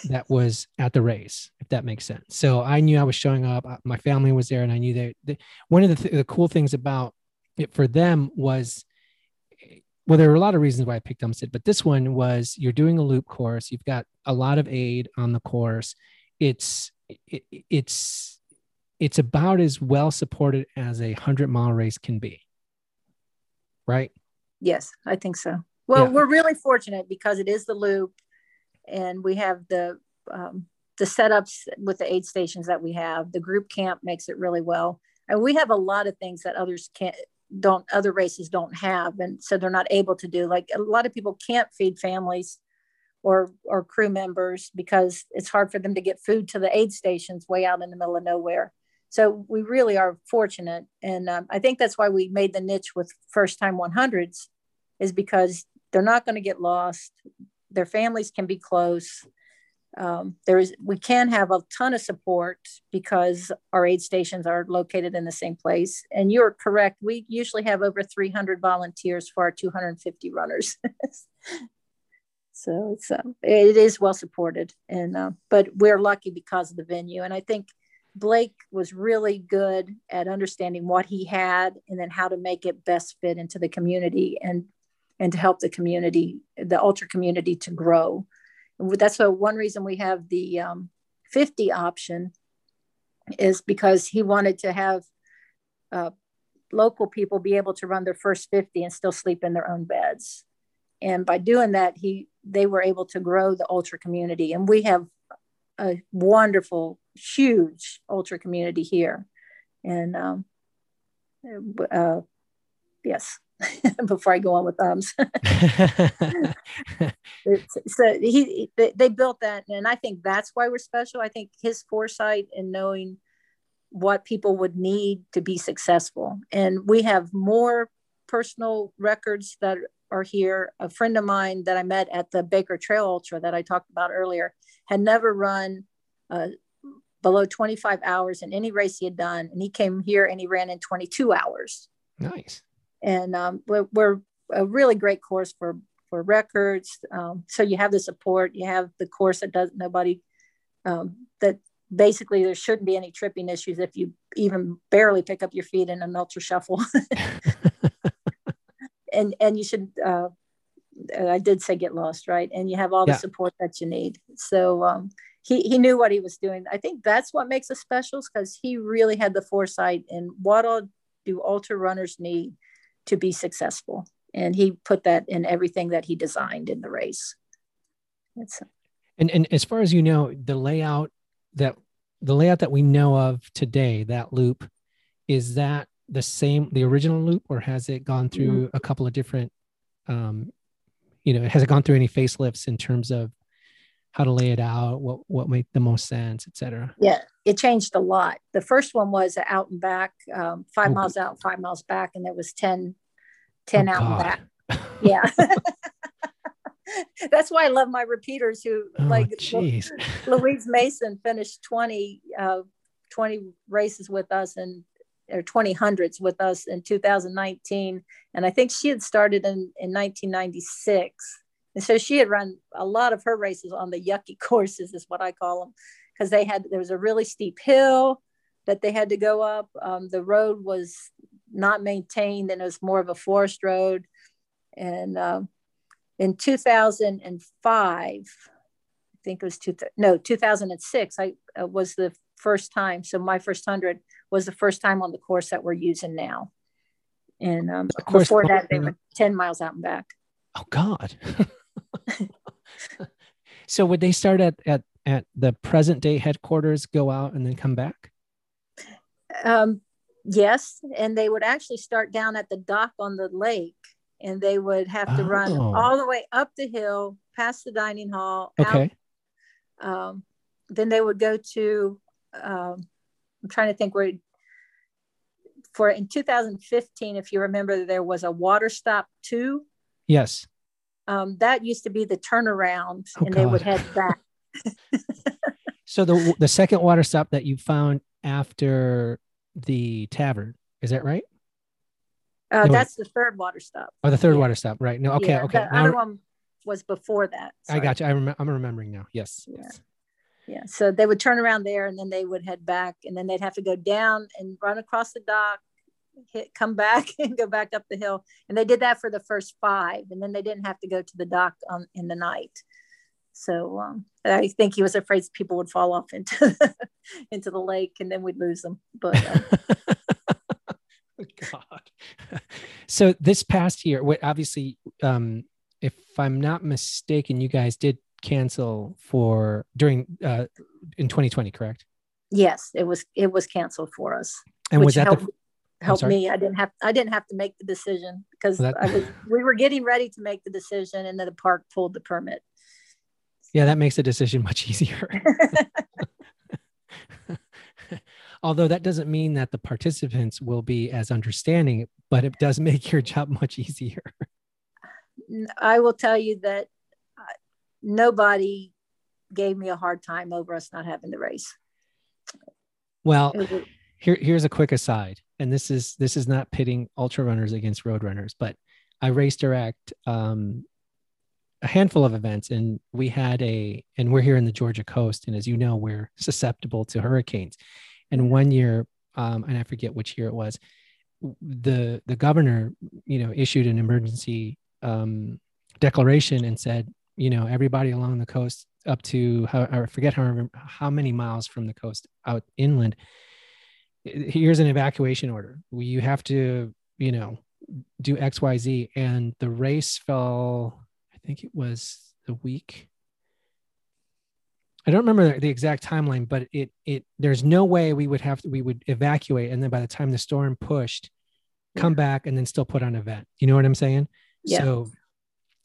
Speaker 1: that was at the race, if that makes sense. So I knew I was showing up. Uh, my family was there, and I knew that, one of the, th- the cool things about it for them was well, there were a lot of reasons why I picked Umstead, but this one was you're doing a loop course. You've got a lot of aid on the course. It's it, it's it's about as well supported as a hundred mile race can be. Right.
Speaker 2: Yes, I think so. Well, yeah. we're really fortunate because it is the loop, and we have the um, the setups with the aid stations that we have. The group camp makes it really well, and we have a lot of things that others can't don't other races don't have and so they're not able to do like a lot of people can't feed families or or crew members because it's hard for them to get food to the aid stations way out in the middle of nowhere. So we really are fortunate and um, i think that's why we made the niche with first time 100s is because they're not going to get lost. Their families can be close um, there is we can have a ton of support because our aid stations are located in the same place. And you're correct we usually have over 300 volunteers for our 250 runners. <laughs> So it's uh, it is well supported and uh, but we're lucky because of the venue. And i think blake was really good at understanding what he had and then how to make it best fit into the community and and to help the community the ultra community to grow that's a, one reason we have the um, 50 option is because he wanted to have uh, local people be able to run their first 50 and still sleep in their own beds. And by doing that he they were able to grow the ultra community. And we have a wonderful huge ultra community here. And um, uh, yes <laughs> before I go on with ums. <laughs> <laughs> so he they, they built that, and I think that's why we're special. I think his foresight and knowing what people would need to be successful, and we have more personal records that are here. A friend of mine that I met at the Baker Trail Ultra that I talked about earlier had never run. Uh, below 25 hours in any race he had done and he came here and he ran in 22 hours
Speaker 1: nice
Speaker 2: and um, we're, we're, a really great course for for records. Um, so you have the support, you have the course that does nobody um, that basically there shouldn't be any tripping issues if you even barely pick up your feet in an ultra shuffle. <laughs> and and you should uh, I did say get lost, right? And you have all the support that you need. So um, he he knew what he was doing. I think that's what makes us special because he really had the foresight and what all do ultra runners need to be successful. And he put that in everything that he designed in the race.
Speaker 1: It's, and and as far as you know, the layout that the layout that we know of today, that loop, is that the same the original loop, or has it gone through mm-hmm. a couple of different um, you know, has it gone through any facelifts in terms of how to lay it out, what what made the most sense, etc.
Speaker 2: Yeah, it changed a lot. The first one was out and back, um, five oh, miles out, five miles back, and there was 10, 10 oh, out God. and back. <laughs> Yeah. <laughs> That's why I love my repeaters who oh, like geez. Louise Mason finished 20, uh, 20 races with us and or 20 hundreds with us in 2019. And I think she had started in, in 1996 and so she had run a lot of her races on the yucky <laughs> courses, is what I call them, because they had there was a really steep hill that they had to go up. Um, the road was not maintained, and it was more of a forest road. And um, in 2005, I think it was two no 2006. I uh, was the first time. So my first hundred was the first time on the course that we're using now. And um, before that, they were 10 miles out and back.
Speaker 1: Oh God. <laughs> <laughs> so would they start at, at at the present day headquarters, go out and then come back?
Speaker 2: Um, yes, and they would actually start down at the dock on the lake, and they would have to oh. run all the way up the hill, past the dining hall.
Speaker 1: Okay.
Speaker 2: Out. Um, then they would go to. Um, I'm trying to think where. For in 2015, if you remember, there was a water stop two.
Speaker 1: Yes
Speaker 2: um, that used to be the turnaround, oh, and God. they would head back. <laughs> <laughs>
Speaker 1: so the the second water stop that you found after the tavern is that right?
Speaker 2: Uh, no, that's the third water stop.
Speaker 1: Oh, the third yeah. water stop, right? No, okay, yeah, okay.
Speaker 2: The now, other one was before that.
Speaker 1: Sorry. I got you. I rem- I'm remembering now. Yes.
Speaker 2: Yeah.
Speaker 1: yes.
Speaker 2: Yeah. So they would turn around there, and then they would head back, and then they'd have to go down and run across the dock, hit, come back <laughs> and go back up the hill. And they did that for the first five, and then they didn't have to go to the dock on, in the night. So um, I think he was afraid people would fall off into the, <laughs> into the lake, and then we'd lose them. But uh, <laughs>
Speaker 1: God. so this past year, what obviously, um, if I'm not mistaken, you guys did cancel for during uh, in 2020, correct?
Speaker 2: Yes, it was it was canceled for us.
Speaker 1: And was that
Speaker 2: helped,
Speaker 1: the,
Speaker 2: helped me? I didn't have I didn't have to make the decision because that, was <laughs> we were getting ready to make the decision, and then the park pulled the permit.
Speaker 1: Yeah, that makes the decision much easier. <laughs> <laughs> Although that doesn't mean that the participants will be as understanding, but it does make your job much easier.
Speaker 2: I will tell you that uh, nobody gave me a hard time over us not having the race.
Speaker 1: Well, here, here's a quick aside, and this is this is not pitting ultra runners against road runners, but I race direct um, a handful of events, and we had a, and we're here in the Georgia coast, and as you know, we're susceptible to hurricanes. And one year, um, and I forget which year it was, the the governor, you know, issued an emergency um, declaration and said, you know, everybody along the coast up to how I forget how how many miles from the coast out inland. Here's an evacuation order. You have to, you know, do X Y Z, and the race fell. I think it was the week I don't remember the exact timeline, but it it there's no way we would have to, we would evacuate and then by the time the storm pushed, come back and then still put on an event. You know what I'm saying? Yeah. So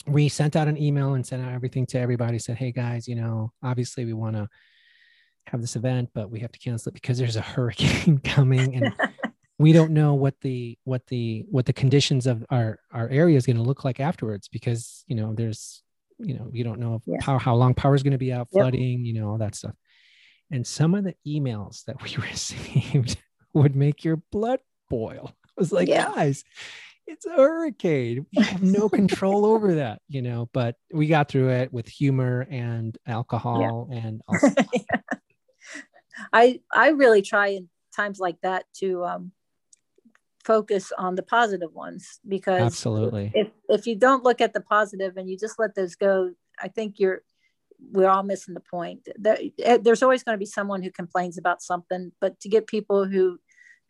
Speaker 1: we sent out an email and sent out everything to everybody. Said, hey guys, you know, obviously we want to have this event, but we have to cancel it because there's a <laughs> hurricane coming and <laughs> we don't know what the what the what the conditions of our our area is going to look like afterwards because you know there's you know you don't know yeah. power how long power is going to be out flooding yep. you know all that stuff and some of the emails that we <laughs> received would make your blood boil i was like yeah. guys it's a hurricane we have no control over that you know but we got through it with humor and alcohol yeah. and
Speaker 2: i i really try in times like that to um focus on the positive ones because
Speaker 1: absolutely.
Speaker 2: if if you don't look at the positive and you just let those go i think you're we're all missing the point. Eh, there's always going to be someone who complains about something but to get people who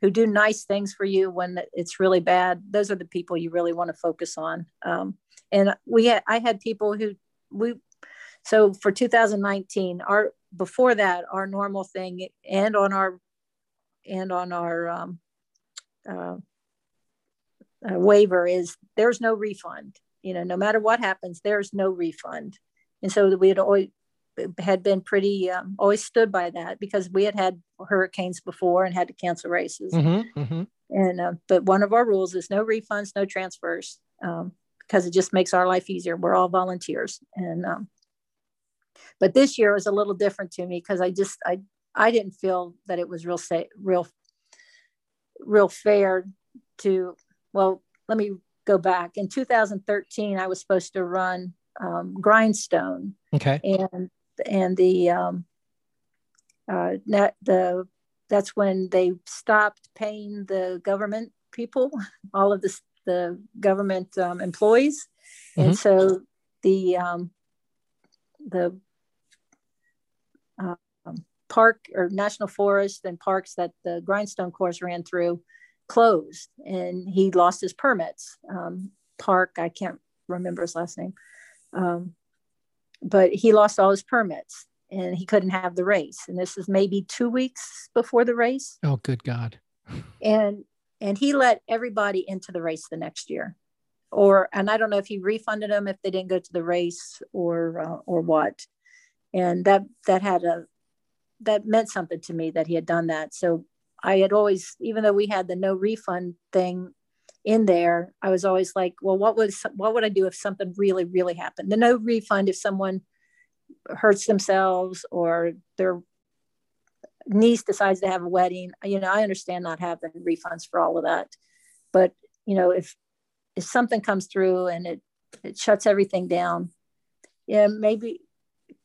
Speaker 2: who do nice things for you when it's really bad those are the people you really want to focus on. Um, and we had i had people who we so for 2019 our before that our normal thing and on our and on our um, uh, uh, waiver is there's no refund. You know, no matter what happens, there's no refund. And so we had always had been pretty um, always stood by that because we had had hurricanes before and had to cancel races. Mm-hmm, mm-hmm. And uh, but one of our rules is no refunds, no transfers, um, because it just makes our life easier. We're all volunteers, and um, but this year was a little different to me because I just I I didn't feel that it was real say real real fair to well let me go back. In 2013 i was supposed to run um, grindstone.
Speaker 1: Okay.
Speaker 2: And and the um uh that the that's when they stopped paying the government people all of the the government um, employees. Mm-hmm. and so the um the um, park or national forest and parks that the grindstone course ran through closed and he lost his permits. Um, Clark, I can't remember his last name, um, but he lost all his permits and he couldn't have the race. And this is maybe two weeks before the race.
Speaker 1: Oh, good God.
Speaker 2: And and he let everybody into the race the next year or and i don't know if he refunded them if they didn't go to the race or uh, or what and that that had a that meant something to me that he had done that so I had always, even though we had the no refund thing in there, I was always like, well, what was what would I do if something really, really happened? The no refund if someone hurts themselves or their niece decides to have a wedding. You know, I understand not having refunds for all of that, but you know, if if something comes through and it it shuts everything down, yeah, maybe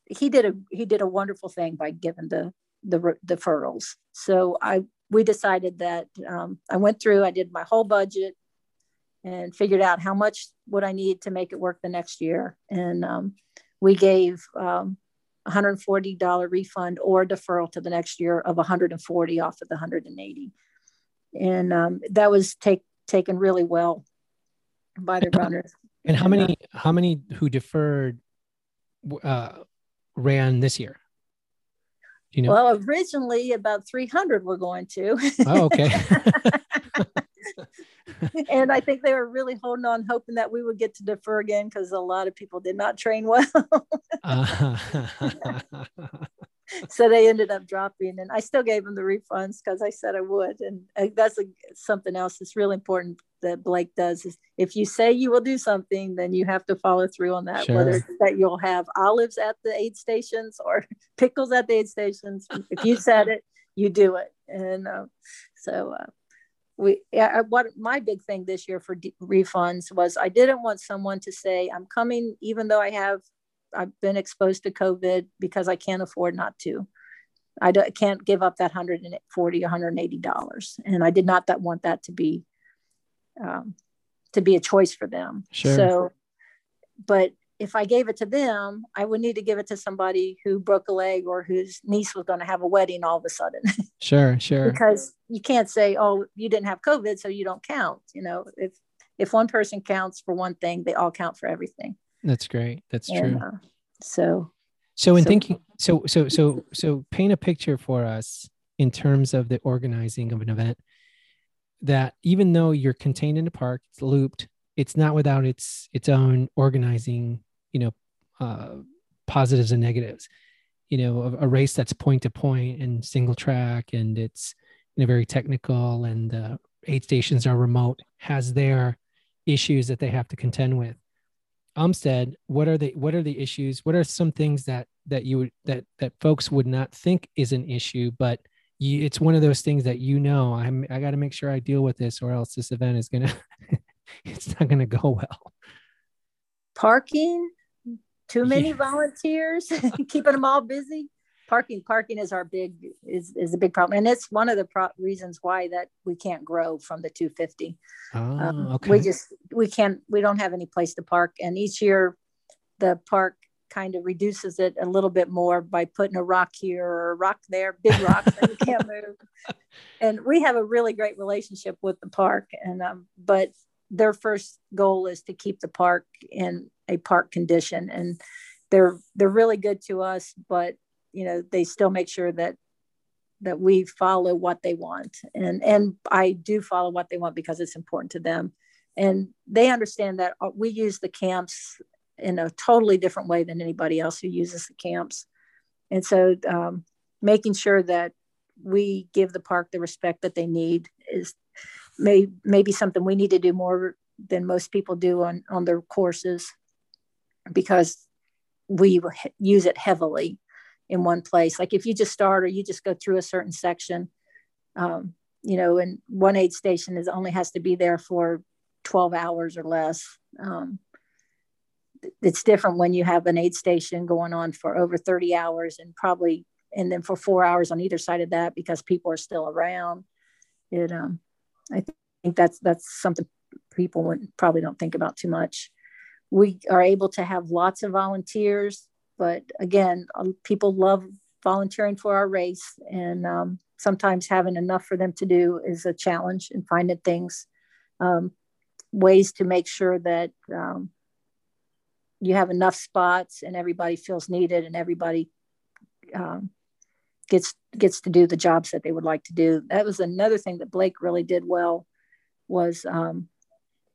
Speaker 2: he did a he did a wonderful thing by giving the the deferrals. So I we decided that um, I went through, I did my whole budget and figured out how much would I need to make it work the next year. And um, we gave um, $140 refund or deferral to the next year of 140 off of the 180. And um, that was take, taken really well by the runners.
Speaker 1: And how many, how many who deferred uh, ran this year?
Speaker 2: you know? Well, originally about 300 were going to.
Speaker 1: Oh, okay. <laughs>
Speaker 2: and I think they were really holding on, hoping that we would get to defer again because a lot of people did not train well. uh-huh. <laughs> so they ended up dropping, and I still gave them the refunds because I said I would. And uh, that's a, something else that's really important that Blake does is if you say you will do something, then you have to follow through on that. Sure. Whether it's that you'll have olives at the aid stations or <laughs> pickles at the aid stations, if you said it, you do it. And uh, so uh, we, yeah, what my big thing this year for de- refunds was I didn't want someone to say I'm coming, even though I have I've been exposed to COVID because I can't afford not to. I can't give up that 140 180 dollars and i did not that want that to be um, to be a choice for them. Sure. So, but if I gave it to them, I would need to give it to somebody who broke a leg or whose niece was going to have a wedding all of a sudden. <laughs>
Speaker 1: Sure, sure.
Speaker 2: because you can't say, "Oh, you didn't have COVID, so you don't count." You know, if if one person counts for one thing, they all count for everything.
Speaker 1: That's great. That's and, true. Uh,
Speaker 2: so,
Speaker 1: so in so, thinking, so so so so paint a picture for us in terms of the organizing of an event that even though you're contained in a park, it's looped, it's not without its its own organizing, you know, uh, positives and negatives. You know, a, a race that's point to point and single track, and it's you know very technical, and uh, aid stations are remote, has their issues that they have to contend with. Umstead, what are the what are the issues? What are some things that that you would that that folks would not think is an issue, but you, it's one of those things that you know I'm I got to make sure I deal with this or else this event is gonna <laughs> it's not gonna go well.
Speaker 2: Parking, too many yeah. volunteers, <laughs> keeping them all busy. Parking, parking is our big is is a big problem, and it's one of the pro- reasons why that we can't grow from the 250. Oh, um, okay. We just we can't we don't have any place to park, and each year the park kind of reduces it a little bit more by putting a rock here or a rock there, big rocks that you can't <laughs> move. And we have a really great relationship with the park, and um, but their first goal is to keep the park in a park condition, and they're they're really good to us, but you know they still make sure that that we follow what they want, and and I do follow what they want because it's important to them and they understand that uh, we use the camps in a totally different way than anybody else who uses the camps. And so um, making sure that we give the park the respect that they need is may, maybe something we need to do more than most people do on, on their courses because we use it heavily in one place. Like if you just start or you just go through a certain section, um, you know, and one aid station is only has to be there for 12 hours or less. Um, it's different when you have an aid station going on for over 30 hours and probably and then for four hours on either side of that because people are still around. It um i think that's that's something people would probably don't think about too much. We are able to have lots of volunteers but again people love volunteering for our race and um, sometimes having enough for them to do is a challenge and finding things um, ways to make sure that um, you have enough spots and everybody feels needed and everybody um, gets gets to do the jobs that they would like to do. That was another thing that Blake really did well was um,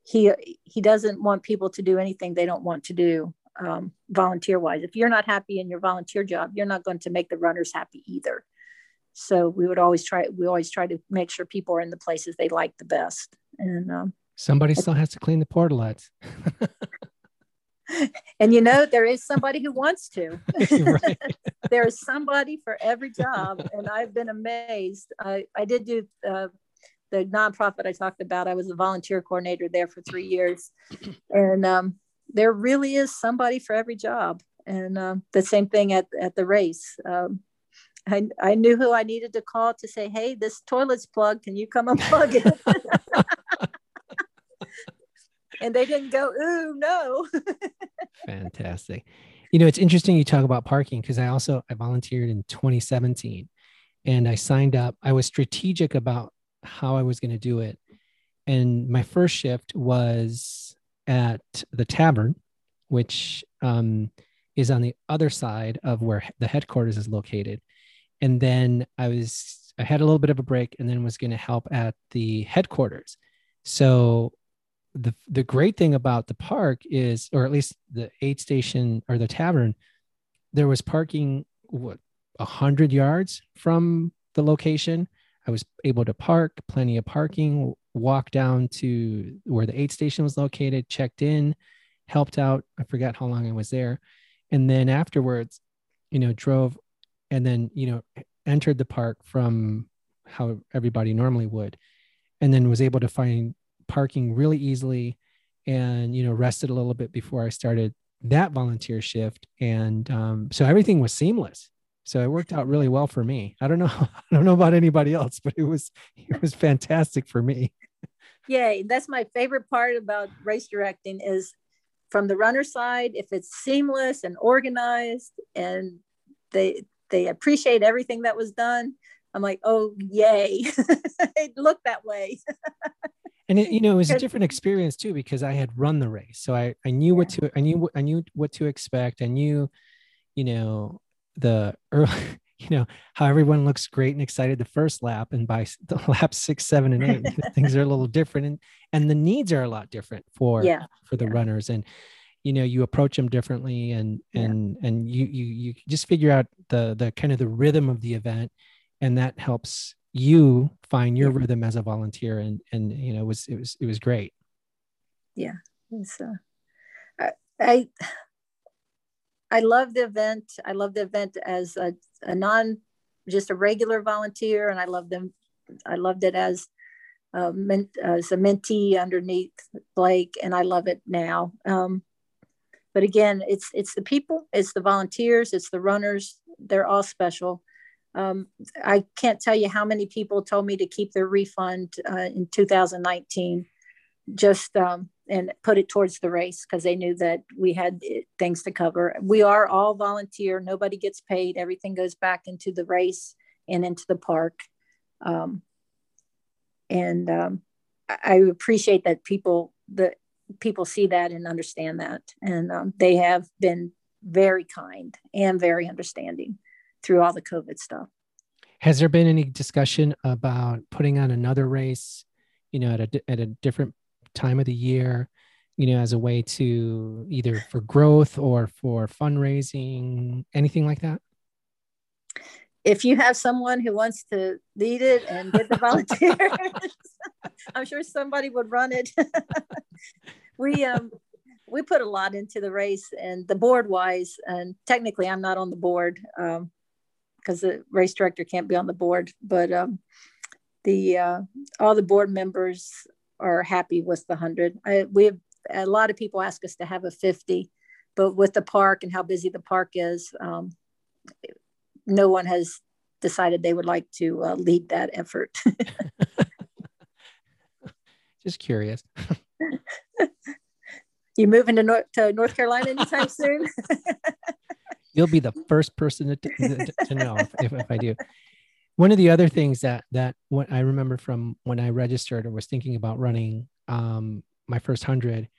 Speaker 2: he he doesn't want people to do anything they don't want to do um, volunteer wise. If you're not happy in your volunteer job, you're not going to make the runners happy either. So we would always try we always try to make sure people are in the places they like the best. And um,
Speaker 1: somebody still has to clean the portalets. <laughs>
Speaker 2: and you know there is somebody who wants to. <laughs> <laughs> There is somebody for every job and i've been amazed. I, I did do uh, the nonprofit i talked about. I was a volunteer coordinator there for three years. And um, there really is somebody for every job. And um, the same thing at, at the race. Um, I, I knew who I needed to call to say, hey, this toilet's plugged. Can you come unplug it? <laughs> and they didn't go, ooh, no.
Speaker 1: Fantastic. You know, it's interesting you talk about parking because I also I volunteered in 2017 and I signed up. I was strategic about how I was going to do it. And my first shift was at the tavern, which um, is on the other side of where the headquarters is located. And then I was, I had a little bit of a break and then was going to help at the headquarters. So the, the great thing about the park is, or at least the aid station or the tavern, there was parking, what, a hundred yards from the location. I was able to park, plenty of parking, walk down to where the aid station was located, checked in, helped out. I forgot how long I was there. And then afterwards, you know, drove and then, you know, entered the park from how everybody normally would. And then was able to find parking really easily and, you know, rested a little bit before I started that volunteer shift. And um, so everything was seamless. So it worked out really well for me. I don't know. <laughs> I don't know about anybody else, but it was it was fantastic for me.
Speaker 2: Yay. That's my favorite part about race directing is from the runner side, if it's seamless and organized and they they appreciate everything that was done, I'm like, oh yay. <laughs> it looked that way. <laughs>
Speaker 1: and it, you know, it was a different experience too, because I had run the race. So I, I knew yeah. what to I knew I knew what to expect. I knew, you know, the early <laughs> you know how everyone looks great and excited the first lap and by <laughs> the lap six seven and eight <laughs> things are a little different and and the needs are a lot different for
Speaker 2: yeah
Speaker 1: for the
Speaker 2: yeah.
Speaker 1: runners and you know you approach them differently and and and you you you just figure out the the kind of the rhythm of the event and that helps you find your yeah. rhythm as a volunteer and and you know it was it was it was great
Speaker 2: yeah so uh, I, I I love the event. I love the event as a, a non, just a regular volunteer, and I love them. I loved it as a, as a mentee underneath Blake, and I love it now. Um, but again, it's it's the people, it's the volunteers, it's the runners. They're all special. Um, I can't tell you how many people told me to keep their refund uh, in 2019. Just um, and put it towards the race because they knew that we had eh, things to cover. We are all volunteer, nobody gets paid, everything goes back into the race and into the park. Um, and um, I appreciate that people the people see that and understand that, and um, they have been very kind and very understanding through all the COVID stuff.
Speaker 1: Has there been any discussion about putting on another race, you know, at a at a different time of the year you know as a way to either for growth or for fundraising anything like that
Speaker 2: if you have someone who wants to lead it and get the <laughs> volunteers <laughs> i'm sure somebody would run it <laughs> we um we put a lot into the race and the board wise and technically i'm not on the board um because the race director can't be on the board but um the uh, all the board members are happy with the 100. We have a lot of people ask us to have a 50, but with the park and how busy the park is, um, no one has decided they would like to uh, lead that effort. <laughs>
Speaker 1: Just curious. <laughs>
Speaker 2: you moving to North, to North Carolina anytime soon? <laughs>
Speaker 1: You'll be the <laughs> first person to, to, to know if, if I do. One of the other things that that what I remember from when I registered or was thinking about running um, my first hundred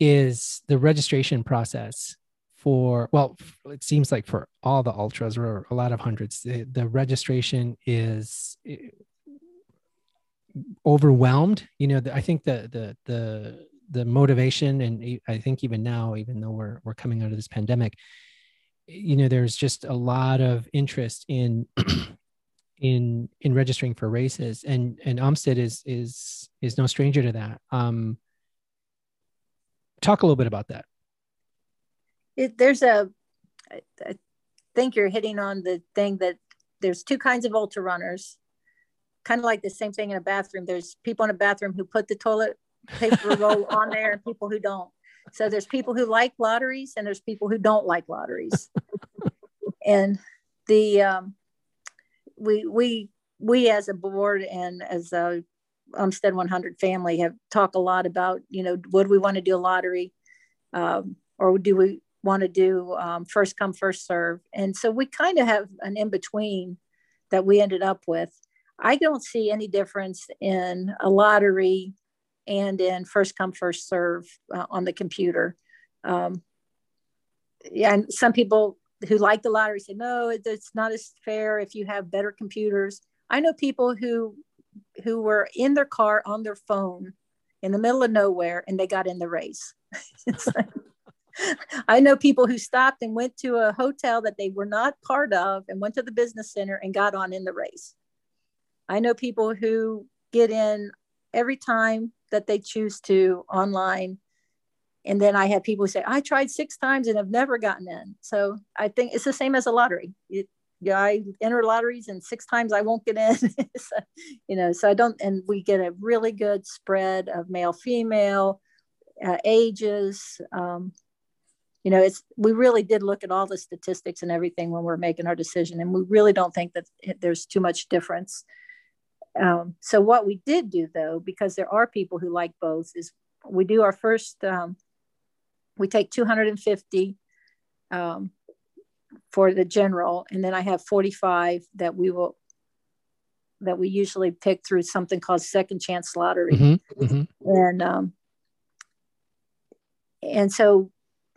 Speaker 1: is the registration process for well it seems like for all the ultras or a lot of hundreds the, the registration is eh, overwhelmed. You know i think the the the the motivation and i think even now even though we're we're coming out of this pandemic you know there's just a lot of interest in <clears throat> in in registering for races. And and Umstead is is is no stranger to that. Um talk a little bit about that.
Speaker 2: It, there's a I, I think you're hitting on the thing that there's two kinds of ultra runners. Kind of like the same thing in a bathroom. There's people in a bathroom who put the toilet paper roll on there and people who don't so there's people who like lotteries and there's people who don't like lotteries <laughs> and the um, we we we as a board and as a Umstead 100 family have talked a lot about, you know, would we want to do a lottery um, or do we want to do um, first come, first serve? And so we kind of have an in between that we ended up with. I don't see any difference in a lottery and in first come, first serve uh, on the computer. Um, yeah, and some people who like the lottery say, no, it's not as fair if you have better computers. I know people who who were in their car on their phone in the middle of nowhere and they got in the race. <laughs> I know people who stopped and went to a hotel that they were not part of and went to the business center and got on in the race. I know people who get in every time that they choose to online. And then I have people who say, I tried six times and have never gotten in. So I think it's the same as a lottery. It, yeah, I enter lotteries and six times I won't get in. <laughs> so, you know, so I don't, and we get a really good spread of male, female, uh, ages. Um, you know, it's we really did look at all the statistics and everything when we're making our decision, and we really don't think that there's too much difference. Um, so what we did do though, because there are people who like both, is we do our first. Um, we take 250 um, for the general, and then I have 45 that we will that we usually pick through something called second chance lottery, mm-hmm, mm-hmm. and um, and so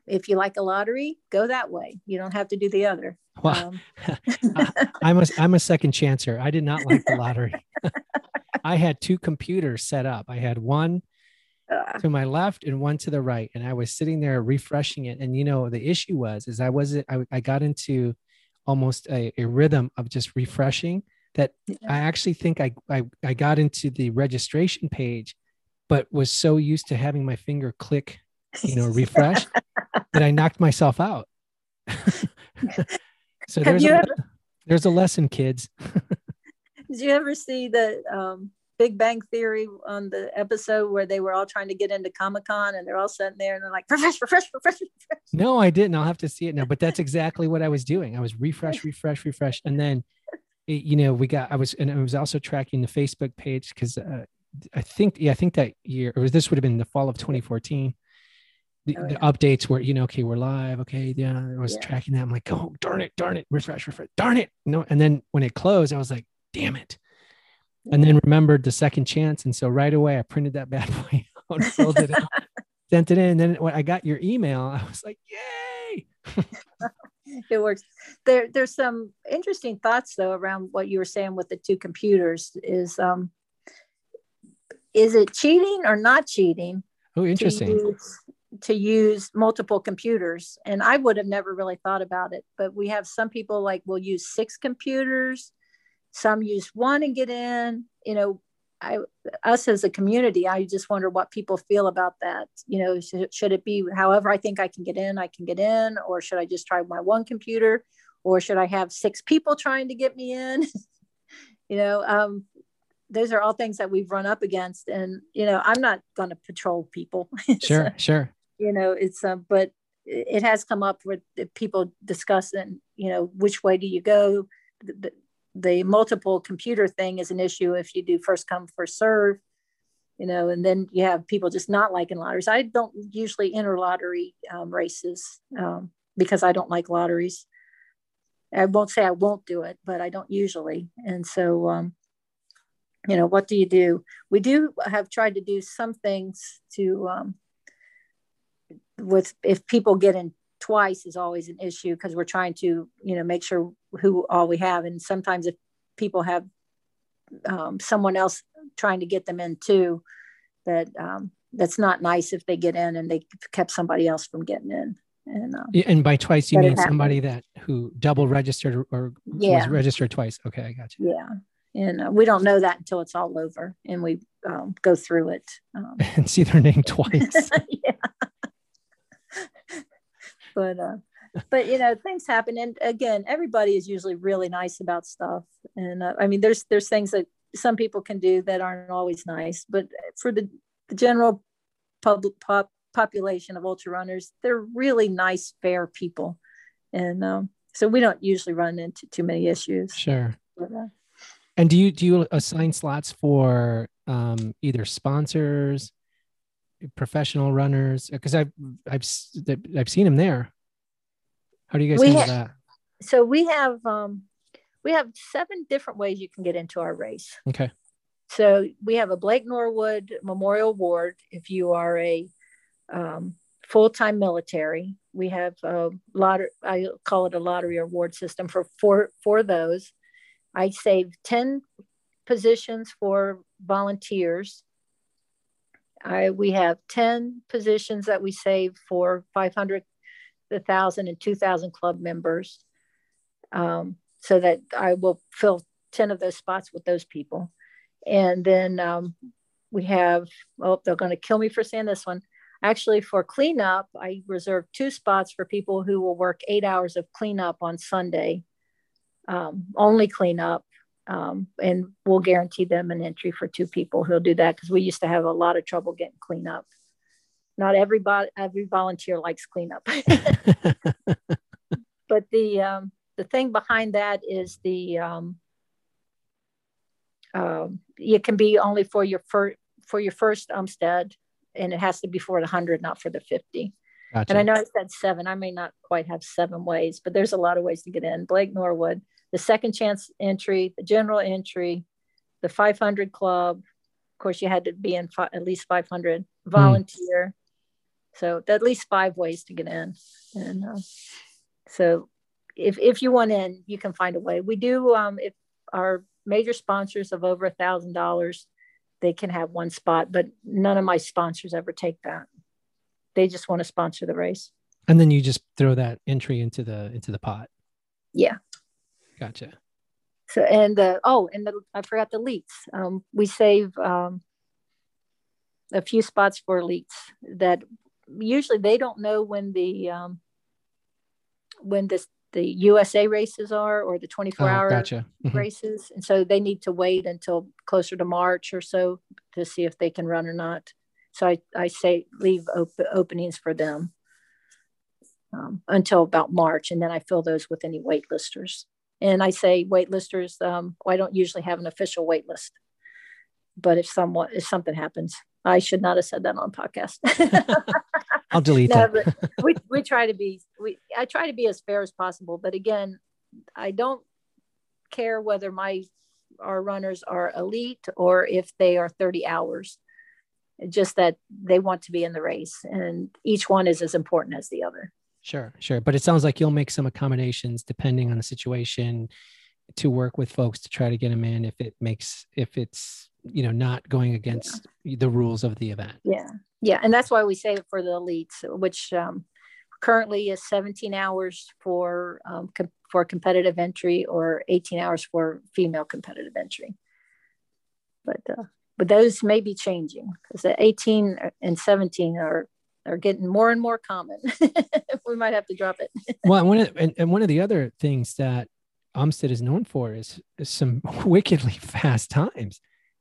Speaker 2: if you like a lottery, go that way. You don't have to do the other. Well,
Speaker 1: um, <laughs> I'm a I'm a second chancer. I did not like the lottery. <laughs> I had two computers set up. I had one uh, to my left and one to the right and i was sitting there refreshing it and you know the issue was is i wasn't i, I got into almost a, a rhythm of just refreshing that yeah. i actually think I, I i got into the registration page but was so used to having my finger click you know <laughs> refresh that i knocked myself out so there's a, ever, there's a lesson kids <laughs>
Speaker 2: did you ever see the um Big Bang Theory on the episode where they were all trying to get into Comic Con and they're all sitting there and they're like, refresh, refresh, refresh, refresh.
Speaker 1: No, I didn't. I'll have to see it now. But that's exactly what I was doing. I was refresh, <laughs> refresh, refresh. And then, you know, we got, I was, and I was also tracking the Facebook page because uh, I think, yeah, I think that year, or this would have been the fall of 2014. The, oh, yeah. the, updates were, you know, okay, we're live. Okay. Yeah. I was yeah. tracking that. I'm like, oh, darn it, darn it, refresh, refresh, darn it. No. And then when it closed, I was like, damn it and then remembered the second chance. And so right away I printed that <laughs> bad boy out, filled it out, <laughs> sent it in. And then when I got your email, I was like, yay. <laughs>
Speaker 2: it works. There, there's some interesting thoughts though around what you were saying with the two computers is um is it cheating or not cheating?
Speaker 1: Oh, interesting.
Speaker 2: To use, to use multiple computers. And I would have never really thought about it, but we have some people like will use six computers some use one and get in you know I, us as a community, I just wonder what people feel about that. You know, should, should, it be however I think I can get in, I can get in, or should I just try my one computer, or should I have six people trying to get me in? <laughs> you know, um, those are all things that we've run up against, and you know, I'm not going to patrol people. <laughs>
Speaker 1: sure, sure.
Speaker 2: You know, it's uh, but it has come up with people discussing, you know, which way do you go? The, the multiple computer thing is an issue if you do first come first serve you know and then you have people just not liking lotteries. I don't usually enter lottery um, races um, because i don't like lotteries. I won't say i won't do it but i don't usually. And so um, you know what do you do? We do have tried to do some things to um, with if people get in twice is always an issue because we're trying to you know make sure who all we have. And sometimes if people have um, someone else trying to get them in too that um, that's not nice if they get in and they kept somebody else from getting in. And um,
Speaker 1: and by twice you mean somebody that who double registered or, or yeah. was registered twice. Okay i got
Speaker 2: you yeah. And uh, we don't know that until it's all over and we um, go through it um, <laughs>
Speaker 1: and see their name <laughs> twice. Yeah
Speaker 2: but uh, but you know things happen and again everybody is usually really nice about stuff and uh, i mean there's there's things that some people can do that aren't always nice but for the, the general public pop, population of ultra runners they're really nice fair people and um, so we don't usually run into too many issues.
Speaker 1: Sure. And do you do you assign slots for um, either sponsors, professional runners? Because I've I've I've seen them there. How do you guys we handle that?
Speaker 2: So we have um, we have seven different ways you can get into our race.
Speaker 1: Okay.
Speaker 2: So we have a Blake Norwood Memorial Award if you are a um, full-time military. We have a lottery. I call it a lottery award system for for for those. I save ten positions for volunteers. I we have ten positions that we save for 500, the thousand and two thousand club members, um, so that I will fill ten of those spots with those people. And then um, we have, oh, they're going to kill me for saying this one. Actually, for cleanup, I reserve two spots for people who will work eight hours of cleanup on Sunday, um, only cleanup. Um, and we'll guarantee them an entry for two people who'll do that because we used to have a lot of trouble getting cleanup. Not everybody, every volunteer likes cleanup. <laughs> but the um, the thing behind that is the um, um, it can be only for your first for your first Umstead, and it has to be for the hundred, not for the fifty. Gotcha. And I know I said seven. I may not quite have seven ways, but there's a lot of ways to get in. Blake Norwood, the second chance entry, the general entry, the 500 club. Of course, you had to be in fi- at least 500 hmm. volunteer. Mm. So at least five ways to get in. And uh, so if, if you want in, you can find a way. We do, um, if our major sponsors of over a thousand dollars, they can have one spot, but none of my sponsors ever take that. They just want to sponsor the race.
Speaker 1: And then you just throw that entry into the into the pot.
Speaker 2: Yeah.
Speaker 1: Gotcha.
Speaker 2: So and the oh and the I forgot the elites. Um, we save um, a few spots for elites that usually they don't know when the um, when this the USA races are or the 24 hour
Speaker 1: gotcha. mm-hmm.
Speaker 2: races. And so they need to wait until closer to March or so to see if they can run or not. So I, I say leave op- openings for them um, until about March. And then I fill those with any waitlisters. And I say waitlisters, um, well, I don't usually have an official waitlist. But if someone if something happens, I should not have said that on podcast. <laughs>
Speaker 1: I'll delete <laughs> no, that.
Speaker 2: we we try to be we I try to be as fair as possible, but again, I don't care whether my our runners are elite or if they are 30 hours. Just that they want to be in the race and each one is as important as the other.
Speaker 1: Sure, sure. But it sounds like you'll make some accommodations depending on the situation to work with folks to try to get them in if it makes if it's you know not going against yeah. the rules of the event
Speaker 2: yeah yeah and that's why we say for the elites which um, currently is 17 hours for um, com- for competitive entry or 18 hours for female competitive entry but uh, but those may be changing because the 18 and 17 are are getting more and more common <laughs> we might have to drop it <laughs>
Speaker 1: well one of, and, and one of the other things that Umstead is known for is, is some <laughs> wickedly fast times.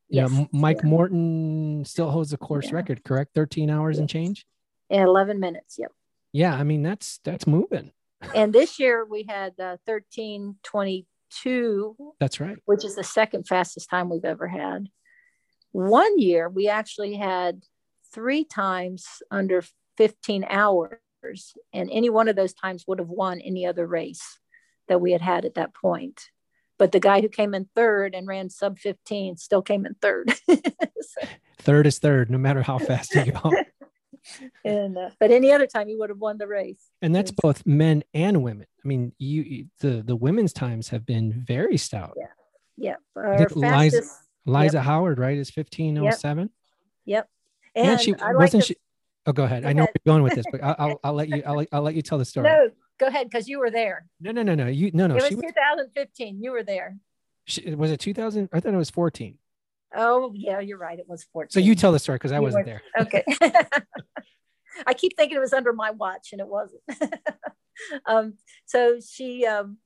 Speaker 1: Yeah, Mike yeah. Morton still holds the course yeah. record, correct? 13 hours yes. and change?
Speaker 2: In 11 minutes, yep.
Speaker 1: Yeah, I mean that's that's moving.
Speaker 2: and this year we had uh, 1322.
Speaker 1: That's right.
Speaker 2: Which is the second fastest time we've ever had. One year we actually had three times under 15 hours, and any one of those times would have won any other race that we had had at that point. But the guy who came in third and ran sub 15 still came in third. <laughs>
Speaker 1: so. Third is third, no matter how fast you go. <laughs>
Speaker 2: and uh, but any other time you would have won the race.
Speaker 1: And that's both men and women. I mean, you the the women's times have been very stout.
Speaker 2: Yeah, yeah. Our
Speaker 1: Liza, Liza yep. Howard, right, is fifteen oh seven.
Speaker 2: Yep.
Speaker 1: And, she like wasn't to, she. Oh, go ahead. Go I know ahead. you're going with this, <laughs> but I'll, I'll, I'll let you. I'll, I'll let you tell the story.
Speaker 2: No, Go ahead, because you were there.
Speaker 1: No, no, no, no. You no, no.
Speaker 2: It was 2015. You were there.
Speaker 1: She, was it 2000? I thought it was 14.
Speaker 2: Oh yeah, you're right. It was 14.
Speaker 1: So you tell the story because I you wasn't
Speaker 2: were,
Speaker 1: there. <laughs>
Speaker 2: Okay. <laughs> I keep thinking it was under my watch, and it wasn't. um, so she, um,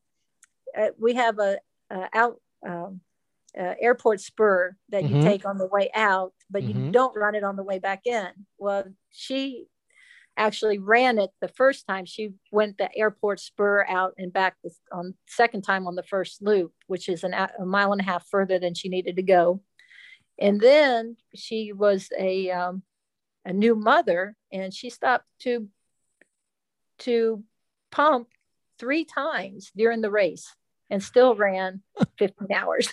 Speaker 2: uh, we have a, a out um, uh, airport spur that you mm-hmm. take on the way out, but mm-hmm. you don't run it on the way back in. Well, she actually ran it the first time. She went the airport spur out and back the, on second time on the first loop, which is an, a mile and a half further than she needed to go. And then she was a um, a new mother, and she stopped to to pump three times during the race and still ran 15 hours.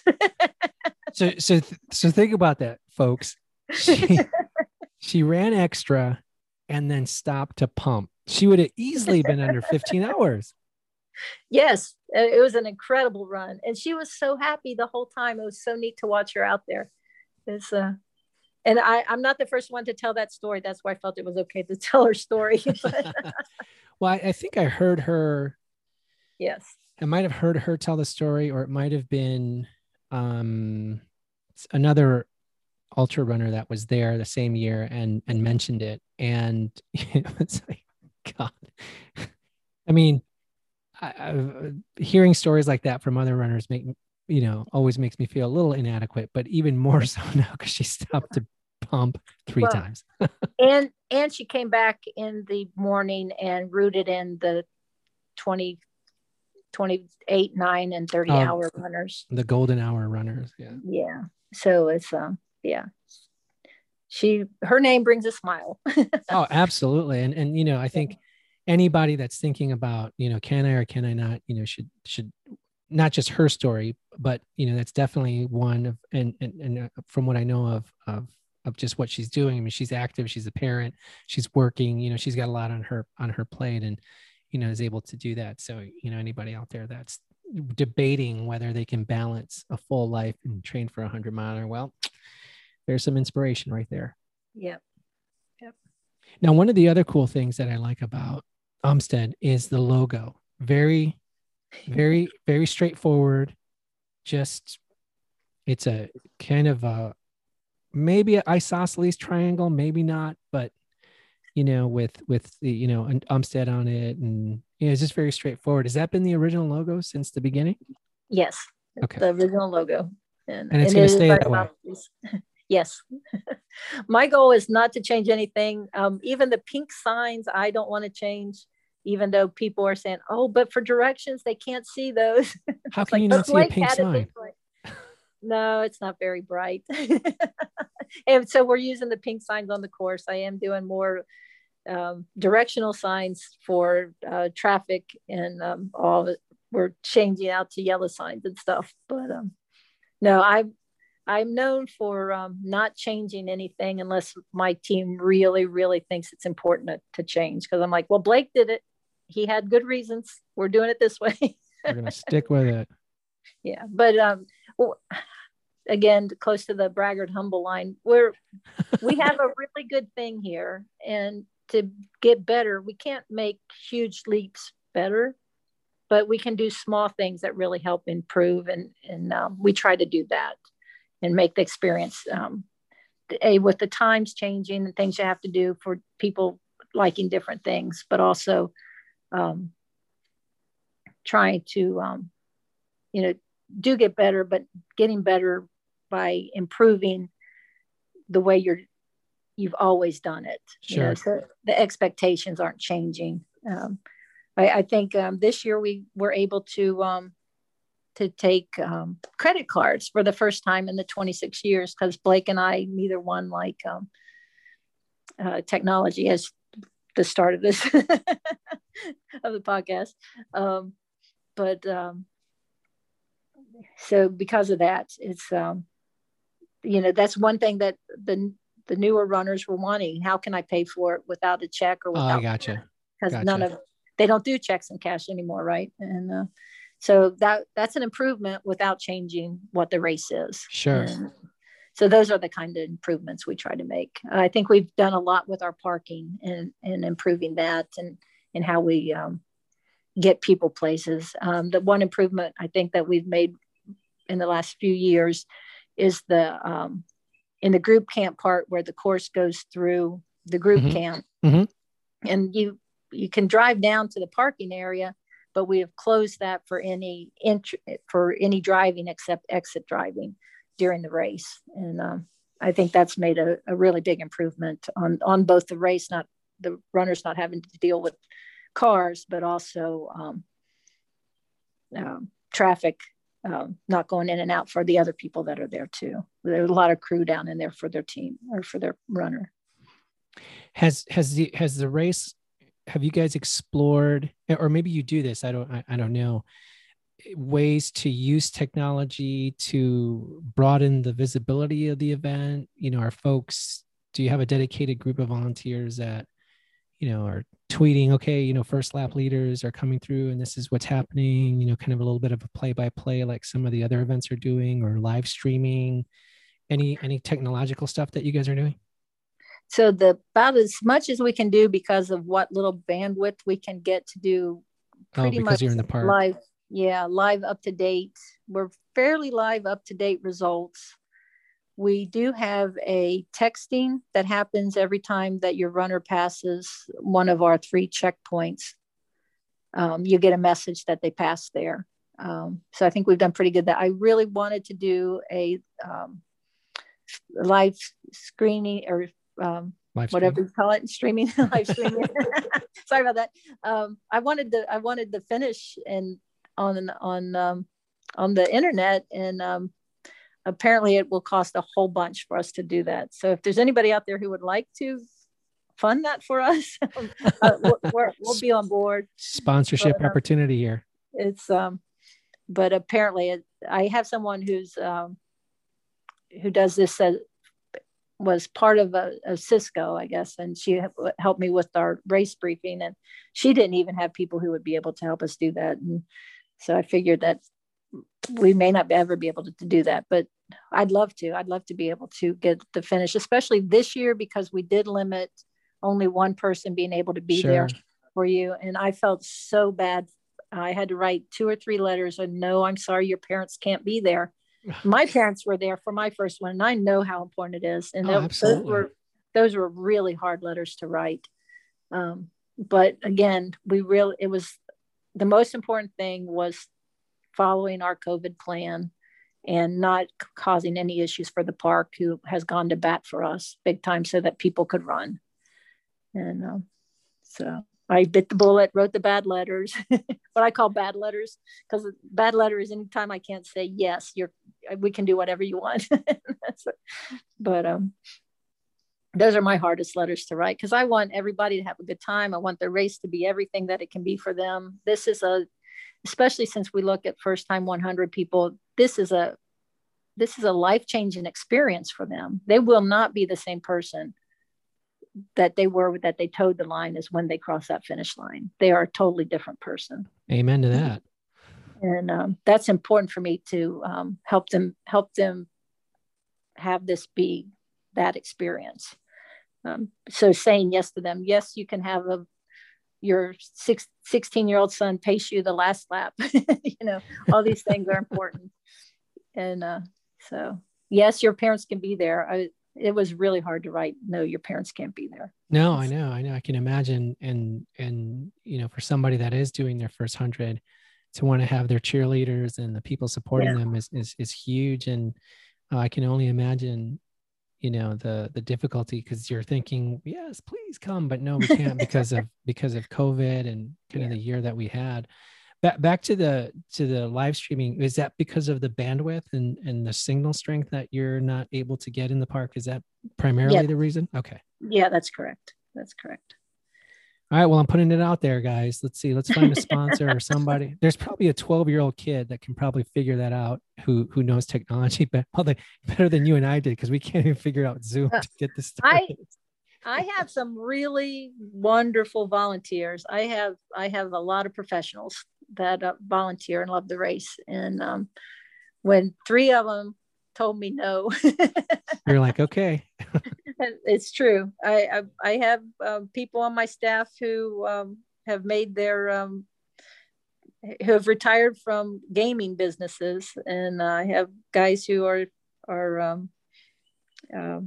Speaker 2: <laughs>
Speaker 1: so so so think about that, folks. She <laughs> she ran extra and then stopped to pump. She would have easily been under 15 <laughs> hours.
Speaker 2: Yes, it was an incredible run. And she was so happy the whole time. It was so neat to watch her out there. It's uh and I, I'm not the first one to tell that story. That's why I felt it was okay to tell her story.
Speaker 1: well, I, I think I heard her.
Speaker 2: Yes.
Speaker 1: I might have heard her tell the story, or it might have been um, another ultra runner that was there the same year and and mentioned it. And <laughs> it's like god. I mean I, I, hearing stories like that from other runners make you know always makes me feel a little inadequate but even more <laughs> so now because she stopped to pump three well, times. <laughs>
Speaker 2: and and she came back in the morning and rooted in the 20 28 9 and 30 um, hour runners.
Speaker 1: the golden hour runners yeah.
Speaker 2: Yeah. So it's um yeah. She her name brings a smile. <laughs>
Speaker 1: Oh absolutely. And and you know i think anybody that's thinking about you know can i or can i not you know should should not just her story but you know that's definitely one of and and, and uh, from what i know of of of just what she's doing i mean she's active she's a parent she's working you know she's got a lot on her on her plate. And you know is able to do that so you know anybody out there that's debating whether they can balance a full life and train for a 100 miler well there's some inspiration right there.
Speaker 2: Yep. Yep.
Speaker 1: Now, one of the other cool things that I like about Umstead is the logo. Very, very, very straightforward. Just, it's a kind of a maybe an isosceles triangle, maybe not, but you know, with with the you know an Umstead on it, and yeah, it's just very straightforward. Has that been the original logo since the beginning?
Speaker 2: Yes.
Speaker 1: Okay.
Speaker 2: The original logo.
Speaker 1: And, and it's going to stay that way. <laughs>
Speaker 2: Yes. <laughs> My goal is not to change anything. Um, even the pink signs, I don't want to change, even though people are saying, oh, but for directions, they can't see those. <laughs>
Speaker 1: How can like, you not see a pink sign?
Speaker 2: No, it's not very bright. and so we're using the pink signs on the course. I am doing more um, directional signs for uh, traffic and um, all. We're changing out to yellow signs and stuff. But um, no, I I'm known for um, not changing anything unless my team really, really thinks it's important to, to change. Because I'm like, well, Blake did it. He had good reasons. We're doing it this way.
Speaker 1: We're going to stick with it. <laughs>
Speaker 2: Yeah. But um, well, again, close to the braggart humble line, we're, we have a really good thing here. And to get better, we can't make huge leaps better but we can do small things that really help improve. And and um, we try to do that and make the experience um, a with the times changing and things you have to do for people liking different things, but also um, trying to um, you know do get better, but getting better by improving the way you're you've always done it.
Speaker 1: Sure. You know,
Speaker 2: so the expectations aren't changing. Um, I, I, think um, this year we were able to um, to take um, credit cards for the first time in the 26 years because Blake and I neither one like um, uh, technology as the start of this <laughs> of the podcast. Um, but um, so because of that, it's um, you know that's one thing that the the newer runners were wanting. How can I pay for it without a check or without?
Speaker 1: Oh, I gotcha.
Speaker 2: Because
Speaker 1: gotcha.
Speaker 2: none of they don't do checks and cash anymore, right? And uh, so that that's an improvement without changing what the race is.
Speaker 1: Sure.
Speaker 2: And so those are the kind of improvements we try to make. I think we've done a lot with our parking and and improving that and and how we um, get people places. Um, the one improvement I think that we've made in the last few years is the um, in the group camp part where the course goes through the group
Speaker 1: mm-hmm.
Speaker 2: camp,
Speaker 1: mm-hmm.
Speaker 2: and you you can drive down to the parking area but we have closed that for any int- for any driving except exit driving during the race. And um, I think that's made a, a, really big improvement on on both the race, not the runners not having to deal with cars, but also um, um, traffic um, not going in and out for the other people that are there too. There's a lot of crew down in there for their team or for their runner.
Speaker 1: Has has the has the race? Have you guys explored, or maybe you do this? I don't I, I don't know ways to use technology to broaden the visibility of the event you know are folks do you have a dedicated group of volunteers that you know are tweeting okay you know first lap leaders are coming through and this is what's happening you know kind of a little bit of a play by play like some of the other events are doing or live streaming any any technological stuff that you guys are doing
Speaker 2: so the about as much as we can do because of what little bandwidth we can get to do
Speaker 1: oh, pretty oh, because much you're in the park
Speaker 2: live yeah, live up to date. We're fairly live up to date results. We do have a texting that happens every time that your runner passes one of our three checkpoints. Um, you get a message that they passed there. Um, so I think we've done pretty good. That I really wanted to do a um, live screening or um, live whatever you call it, streaming, <laughs> live streaming. <laughs> Sorry about that. Um, I wanted to I wanted to finish and on on um, on the internet, and um, apparently it will cost a whole bunch for us to do that. So if there's anybody out there who would like to fund that for us, <laughs> uh, we will be on board.
Speaker 1: Sponsorship but, um, opportunity here.
Speaker 2: It's um, but apparently it, I have someone who's um, who does this uh, was part of a, a, Cisco, I guess, and she helped me with our race briefing. And she didn't even have people who would be able to help us do that. And so I figured that we may not ever be able to, to do that, but I'd love to. I'd love to be able to get the finish, especially this year because we did limit only one person being able to be sure. there for you. And I felt so bad. I had to write two or three letters and no, I'm sorry, your parents can't be there. <sighs> my parents were there for my first one, and I know how important it is. And oh, those were those were really hard letters to write. Um, but again, we really it was the most important thing was following our COVID plan and not causing any issues for the park, who has gone to bat for us big time so that people could run. And um, so I bit the bullet, wrote the bad letters, <laughs> what I call bad letters, because bad letter is anytime I can't say yes, you're we can do whatever you want. <laughs> but um, those are my hardest letters to write because I want everybody to have a good time. I want the race to be everything that it can be for them. This is a, especially since we look at first time 100 people, this is a, this is a life changing experience for them. They will not be the same person that they were that they toed the line as when they cross that finish line. They are a totally different person.
Speaker 1: Amen to that.
Speaker 2: And um, that's important for me to um, help them help them have this be that experience. Um, so saying yes to them, yes, you can have a your six, 16 year old son pace you the last lap. <laughs> you know, all these things are important. And uh, so, yes, your parents can be there. I, it was really hard to write. No, your parents can't be there.
Speaker 1: No, I know, I know. I can imagine. And and you know, for somebody that is doing their first hundred, to want to have their cheerleaders and the people supporting yeah. them is, is is huge. And uh, I can only imagine you know the the difficulty because you're thinking yes please come but no we can't because of <laughs> because of covid and kind yeah. of the year that we had. Back back to the to the live streaming is that because of the bandwidth and and the signal strength that you're not able to get in the park? Is that primarily yeah. the reason? Okay.
Speaker 2: Yeah that's correct. That's correct
Speaker 1: all right. Well, I'm putting it out there, guys. Let's see. Let's find a sponsor or somebody. <laughs> There's probably a 12 year old kid that can probably figure that out who who knows technology <laughs> better, better than you and I did because we can't even figure out Zoom uh, to get this
Speaker 2: started. I, I have some really wonderful volunteers. I have I have a lot of professionals that uh, volunteer and love the race. And um, when three of them told me no,
Speaker 1: you're like, <laughs> okay.
Speaker 2: it's true. I I, I have um, people on my staff who um, have made their um, who have retired from gaming businesses, and I have guys who are are um, uh,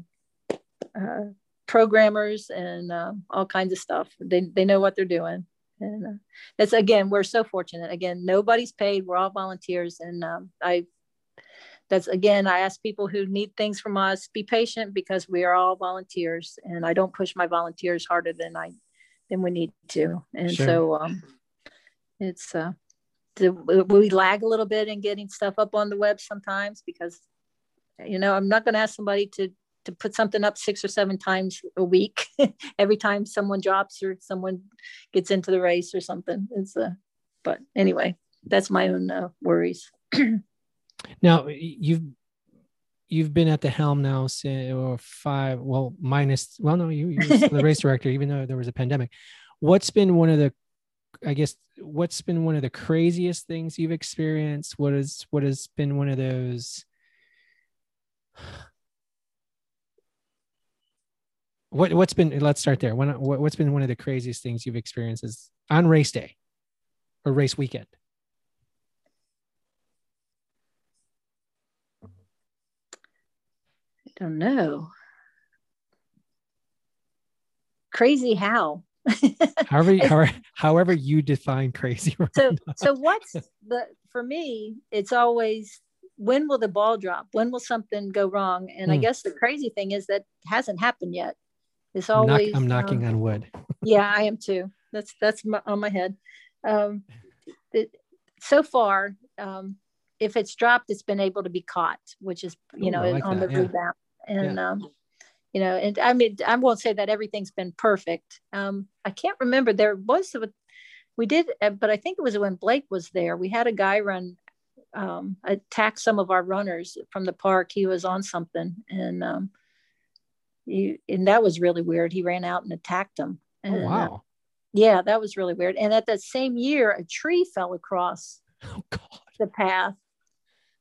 Speaker 2: uh, programmers and uh, all kinds of stuff. They they know what they're doing, and uh, that's again we're so fortunate. Again, nobody's paid. We're all volunteers, and um, I that's again, I ask people who need things from us, be patient because we are all volunteers and I don't push my volunteers harder than I than we need to. And sure. so um, it's uh, we lag a little bit in getting stuff up on the web sometimes because you know i'm not going to ask somebody to to put something up six or seven times a week <laughs> every time someone drops or someone gets into the race or something it's uh but anyway that's my own uh, worries <clears throat>
Speaker 1: now you've you've been at the helm now since or five well minus well no you you're the race director even though there was a pandemic. What's been one of the i guess what's been one of the craziest things you've experienced? What is what has been one of those <sighs> what what's been let's start there. What, what's been one of the craziest things you've experienced is on race day or race weekend
Speaker 2: don't know. Crazy how? <laughs>
Speaker 1: However, however however you define crazy
Speaker 2: so so what's the for me it's always when will the ball drop? When will something go wrong? And mm. i hmm. guess the crazy thing is that hasn't happened yet. It's always
Speaker 1: i'm, knock, I'm knocking um, on wood.
Speaker 2: Yeah i am too. That's that's my, on my head. Um, it, so far um, if it's dropped it's been able to be caught which is you Ooh, know like on that, the yeah. rebound and yeah. um, you know and i mean i won't say that everything's been perfect um, i can't remember there was we did uh, but i think it was when blake was there we had a guy run um, attacked some of our runners from the park. He was on something, and um, he, and that was really weird. He ran out and attacked them. Oh, and,
Speaker 1: oh, wow.
Speaker 2: Uh, yeah, that was really weird. And at that same year, a tree fell across <laughs> oh, the path.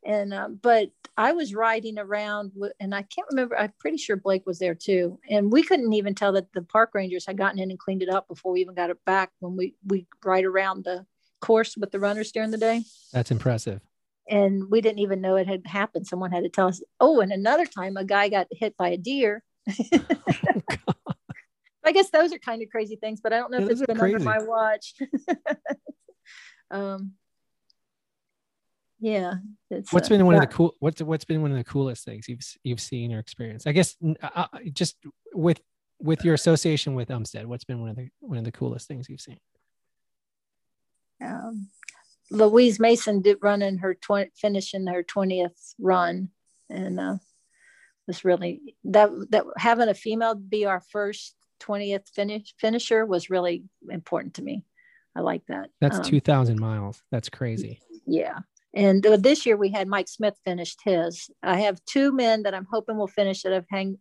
Speaker 2: And uh, but I was riding around, and I can't remember. I'm pretty sure Blake was there too. And we couldn't even tell that the park rangers had gotten in and cleaned it up before we even got it back. When we we ride around the course with the runners during the day.
Speaker 1: That's impressive
Speaker 2: and we didn't even know it had happened. Someone had to tell us. Oh, and another time a guy got hit by a deer. oh, <laughs> <laughs> I guess those are kind of crazy things, but I don't know yeah, if it's been crazy. under my watch. <laughs> um, yeah.
Speaker 1: What's uh, been one yeah. of the cool? What's what's been one of the coolest things you've you've seen or experienced? I guess uh, uh, just with with your association with Umstead, what's been one of the one of the coolest things you've seen?
Speaker 2: Um, Louise Mason did run in her 20, finishing her 20th run. And uh, was really that, that having a female be our first 20th finish finisher was really important to me. I like that.
Speaker 1: That's um, 2000 miles. That's crazy.
Speaker 2: Yeah. And uh, this year we had Mike Smith finished his. I have two men that I'm hoping will finish that I've hang.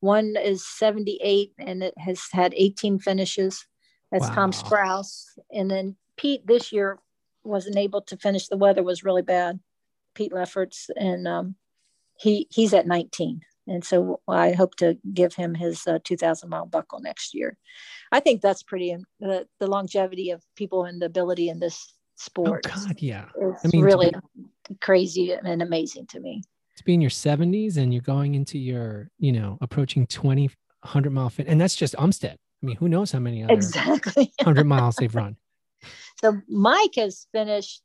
Speaker 2: One is 78 and it has had 18 finishes. That's wow. Tom Sprouse. And then Pete this year wasn't able to finish. The weather was really bad. Pete Lefferts, and um, he he's at 19, and so I hope to give him his uh, 2,000 mile buckle next year. I think that's pretty the, the longevity of people and the ability in this sport.
Speaker 1: Oh God, yeah,
Speaker 2: I mean, really be, crazy and amazing to me.
Speaker 1: To be in your 70s and you're going into your, you know, approaching 20, 100 mile fit, and that's just Umstead. I mean, who knows how many other
Speaker 2: exactly <laughs>
Speaker 1: 100 miles they've run.
Speaker 2: So Mike has finished,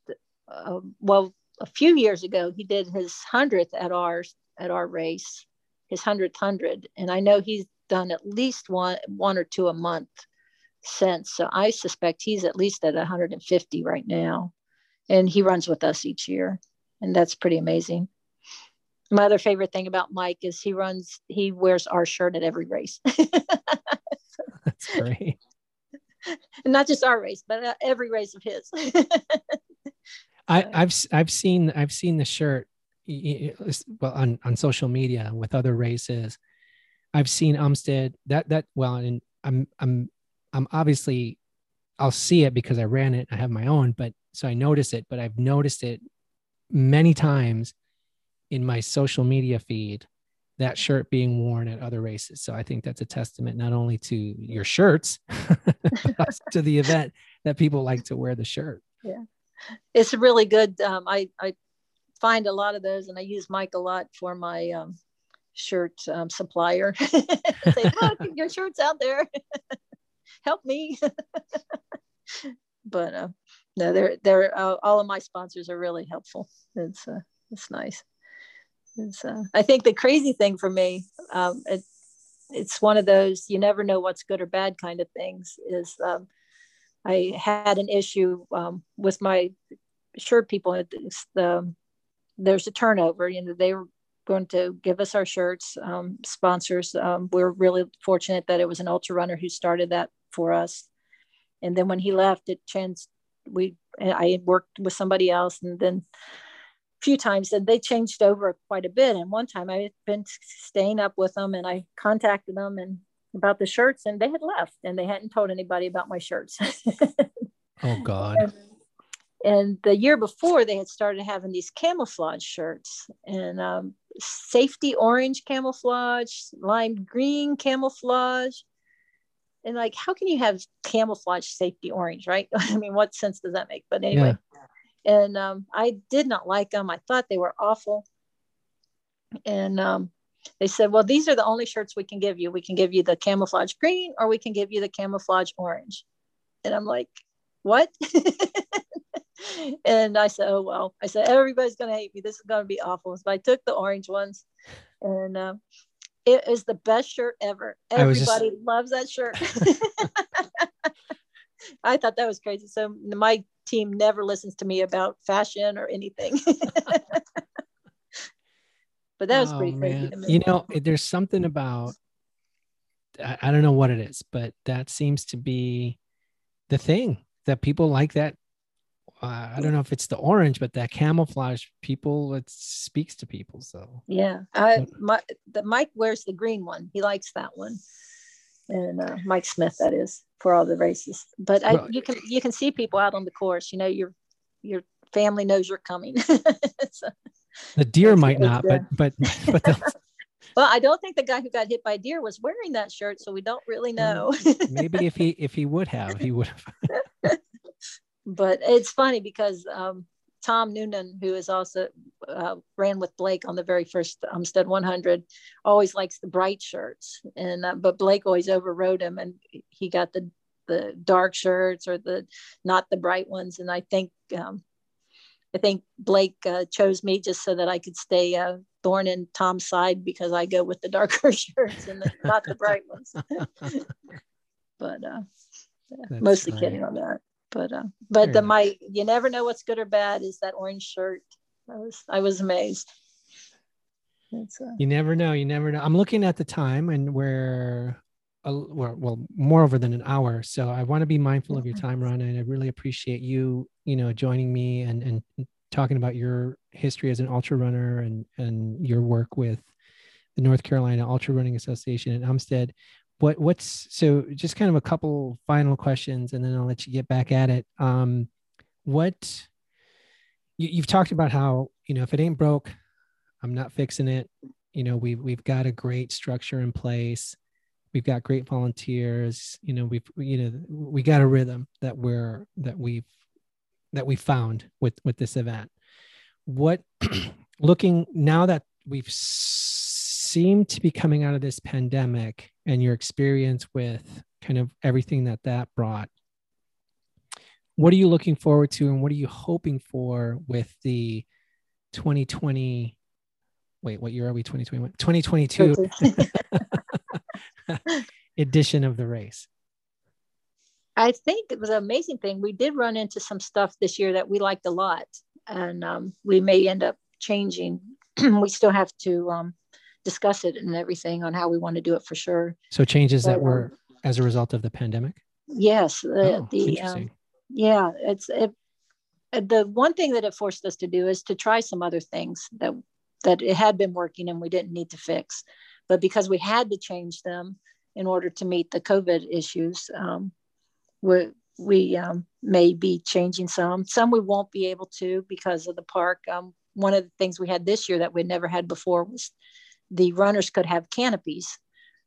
Speaker 2: uh, well, a few years ago, he did his hundredth at ours at our race, his hundredth hundred, and I know he's done at least one one or two a month since. So I suspect he's at least at 150 right now, and he runs with us each year, and that's pretty amazing. My other favorite thing about Mike is he runs, he wears our shirt at every race. <laughs>
Speaker 1: that's <laughs> great.
Speaker 2: And not just our race, but uh, every race of his.
Speaker 1: I, <laughs> I've I've seen I've seen the shirt well on, on social media with other races. I've seen Umstead that that well, and I'm I'm I'm obviously I'll see it because I ran it. I have my own, but so I notice it. But I've noticed it many times in my social media feed that shirt being worn at other races. So I think that's a testament not only to your shirts, <laughs> but to the event that people like to wear the shirt.
Speaker 2: Yeah, it's really good. Um, I I find a lot of those, and I use Mike a lot for my um, shirt um, supplier. <laughs> Say, look, <laughs> your shirt's out there. Help me. <laughs> but uh, no, they're they're uh, all of my sponsors are really helpful. It's uh, it's nice. uh, I think the crazy thing for me, um, it, it's one of those you never know what's good or bad kind of things. Is um, I had an issue um, with my shirt people. The, there's a turnover. You know, they were going to give us our shirts, um, sponsors. Um, we're really fortunate that it was an ultra runner who started that for us. And then when he left, it changed. We I worked with somebody else, and then a few times, and they changed over quite a bit. And one time, I had been staying up with them, and I contacted them and about the shirts, and they had left, and they hadn't told anybody about my shirts. <laughs>
Speaker 1: oh God.
Speaker 2: And, and the year before they had started having these camouflage shirts and um, safety orange camouflage lime green camouflage and like how can you have camouflage safety orange right? <laughs> I mean what sense does that make? But anyway. Yeah. and um, i did not like them. I thought they were awful. And um, they said well these are the only shirts we can give you. We can give you the camouflage green or we can give you the camouflage orange. And i'm like what? <laughs> And I said, oh, well, I said, everybody's going to hate me. This is going to be awful. So I took the orange ones and uh, it is the best shirt ever. Everybody just... loves that shirt. <laughs> I thought that was crazy. So my team never listens to me about fashion or anything. <laughs> but that was oh, pretty crazy.
Speaker 1: You know, there's something about, I, I don't know what it is, but that seems to be the thing that people like that uh, I don't know if it's the orange, but that camouflage people it speaks to people. So
Speaker 2: yeah, I my the Mike wears the green one. He likes that one, and uh, Mike Smith that is for all the races. But I, you can you can see people out on the course. You know your your family knows you're coming. <laughs>
Speaker 1: so, the deer might not, but but <laughs> but. The,
Speaker 2: well, I don't think the guy who got hit by deer was wearing that shirt, so we don't really know.
Speaker 1: Maybe if he if he would have, he would have <laughs>
Speaker 2: but it's funny because um, Tom Noonan, who is also uh, ran with Blake on the very first Umstead 100, always likes the bright shirts, and uh, but Blake always overrode him, and he got the the dark shirts or the not the bright ones, and I think um, I think Blake uh, chose me just so that I could stay uh, thorn in Tom's side because I go with the darker <laughs> shirts and the, not the bright ones. <laughs> but uh, mostly funny. kidding on that but uh, but the my you never know what's good or bad is that orange shirt. I was I was amazed.
Speaker 1: Uh, you never know. You never know. I'm looking at the time and we're a, well, well more over than an hour. So I want to be mindful of your time, Ron, and I really appreciate you, you know, joining me and and talking about your history as an ultra runner and and your work with the North Carolina Ultra Running Association in Umstead what what's so just kind of a couple final questions and then i'll let you get back at it. Um what you, you've talked about how you know if it ain't broke i'm not fixing it. You know we've we've got a great structure in place. We've got great volunteers. You know we've you know we got a rhythm that we're that we've that we found with with this event. What <clears throat> looking now that we've seem to be coming out of this pandemic and your experience with kind of everything that that brought what are you looking forward to and what are you hoping for with the 2020 wait what year are we? 2021 2022 <laughs> edition of the race.
Speaker 2: I think it was an amazing thing. We did run into some stuff this year that we liked a lot and um, we may end up changing. <clears throat> We still have to um, discuss it and everything on how we want to do it for sure.
Speaker 1: So changes but, that were um, as a result of the pandemic.
Speaker 2: Yes, the, oh, the um, yeah, it's it, the one thing that it forced us to do is to try some other things that that it had been working and we didn't need to fix, but because we had to change them in order to meet the COVID issues, um, we we um, may be changing some. Some we won't be able to because of the park. Um, one of the things we had this year that we'd never had before was the runners could have canopies,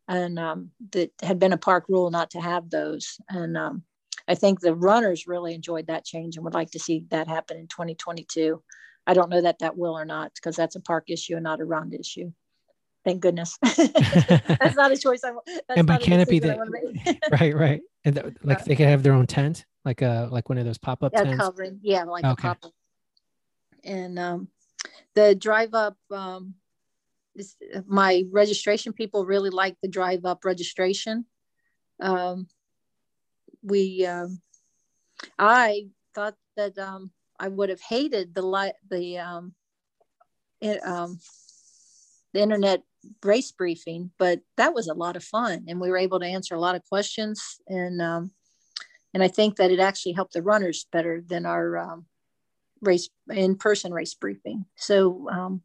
Speaker 2: and um, that had been a park rule not to have those. And um, I think the runners really enjoyed that change and would like to see that happen in 2022. I don't know that that will or not because that's a park issue and not a round issue. Thank goodness. <laughs> that's not a choice. I want.
Speaker 1: And by canopy, that, <laughs> right, right, and the, like uh, they could have their own tent, like a like one of those pop up
Speaker 2: yeah,
Speaker 1: tents.
Speaker 2: Covering, yeah, like okay. a pop up. And um, the drive up um, my registration people really like the drive up registration. Um, we, um, I thought that um, I would have hated the light, the um, it, um, the internet race briefing, but that was a lot of fun, and we were able to answer a lot of questions, and um, and I think that it actually helped the runners better than our um, race in person race briefing. So um,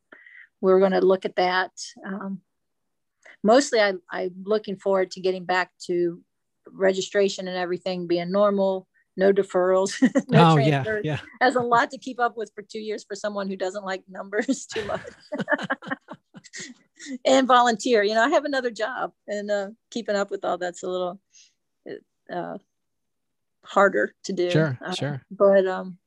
Speaker 2: we're going to look at that. Um, mostly, I, I'm looking forward to getting back to registration and everything being normal. No deferrals. <laughs> no
Speaker 1: oh yeah, yeah.
Speaker 2: Has a lot to keep up with for two years for someone who doesn't like numbers <laughs> too much. <laughs> and volunteer. You know, I have another job, and uh, keeping up with all that's a little uh, harder to do.
Speaker 1: Sure,
Speaker 2: uh,
Speaker 1: sure.
Speaker 2: But um,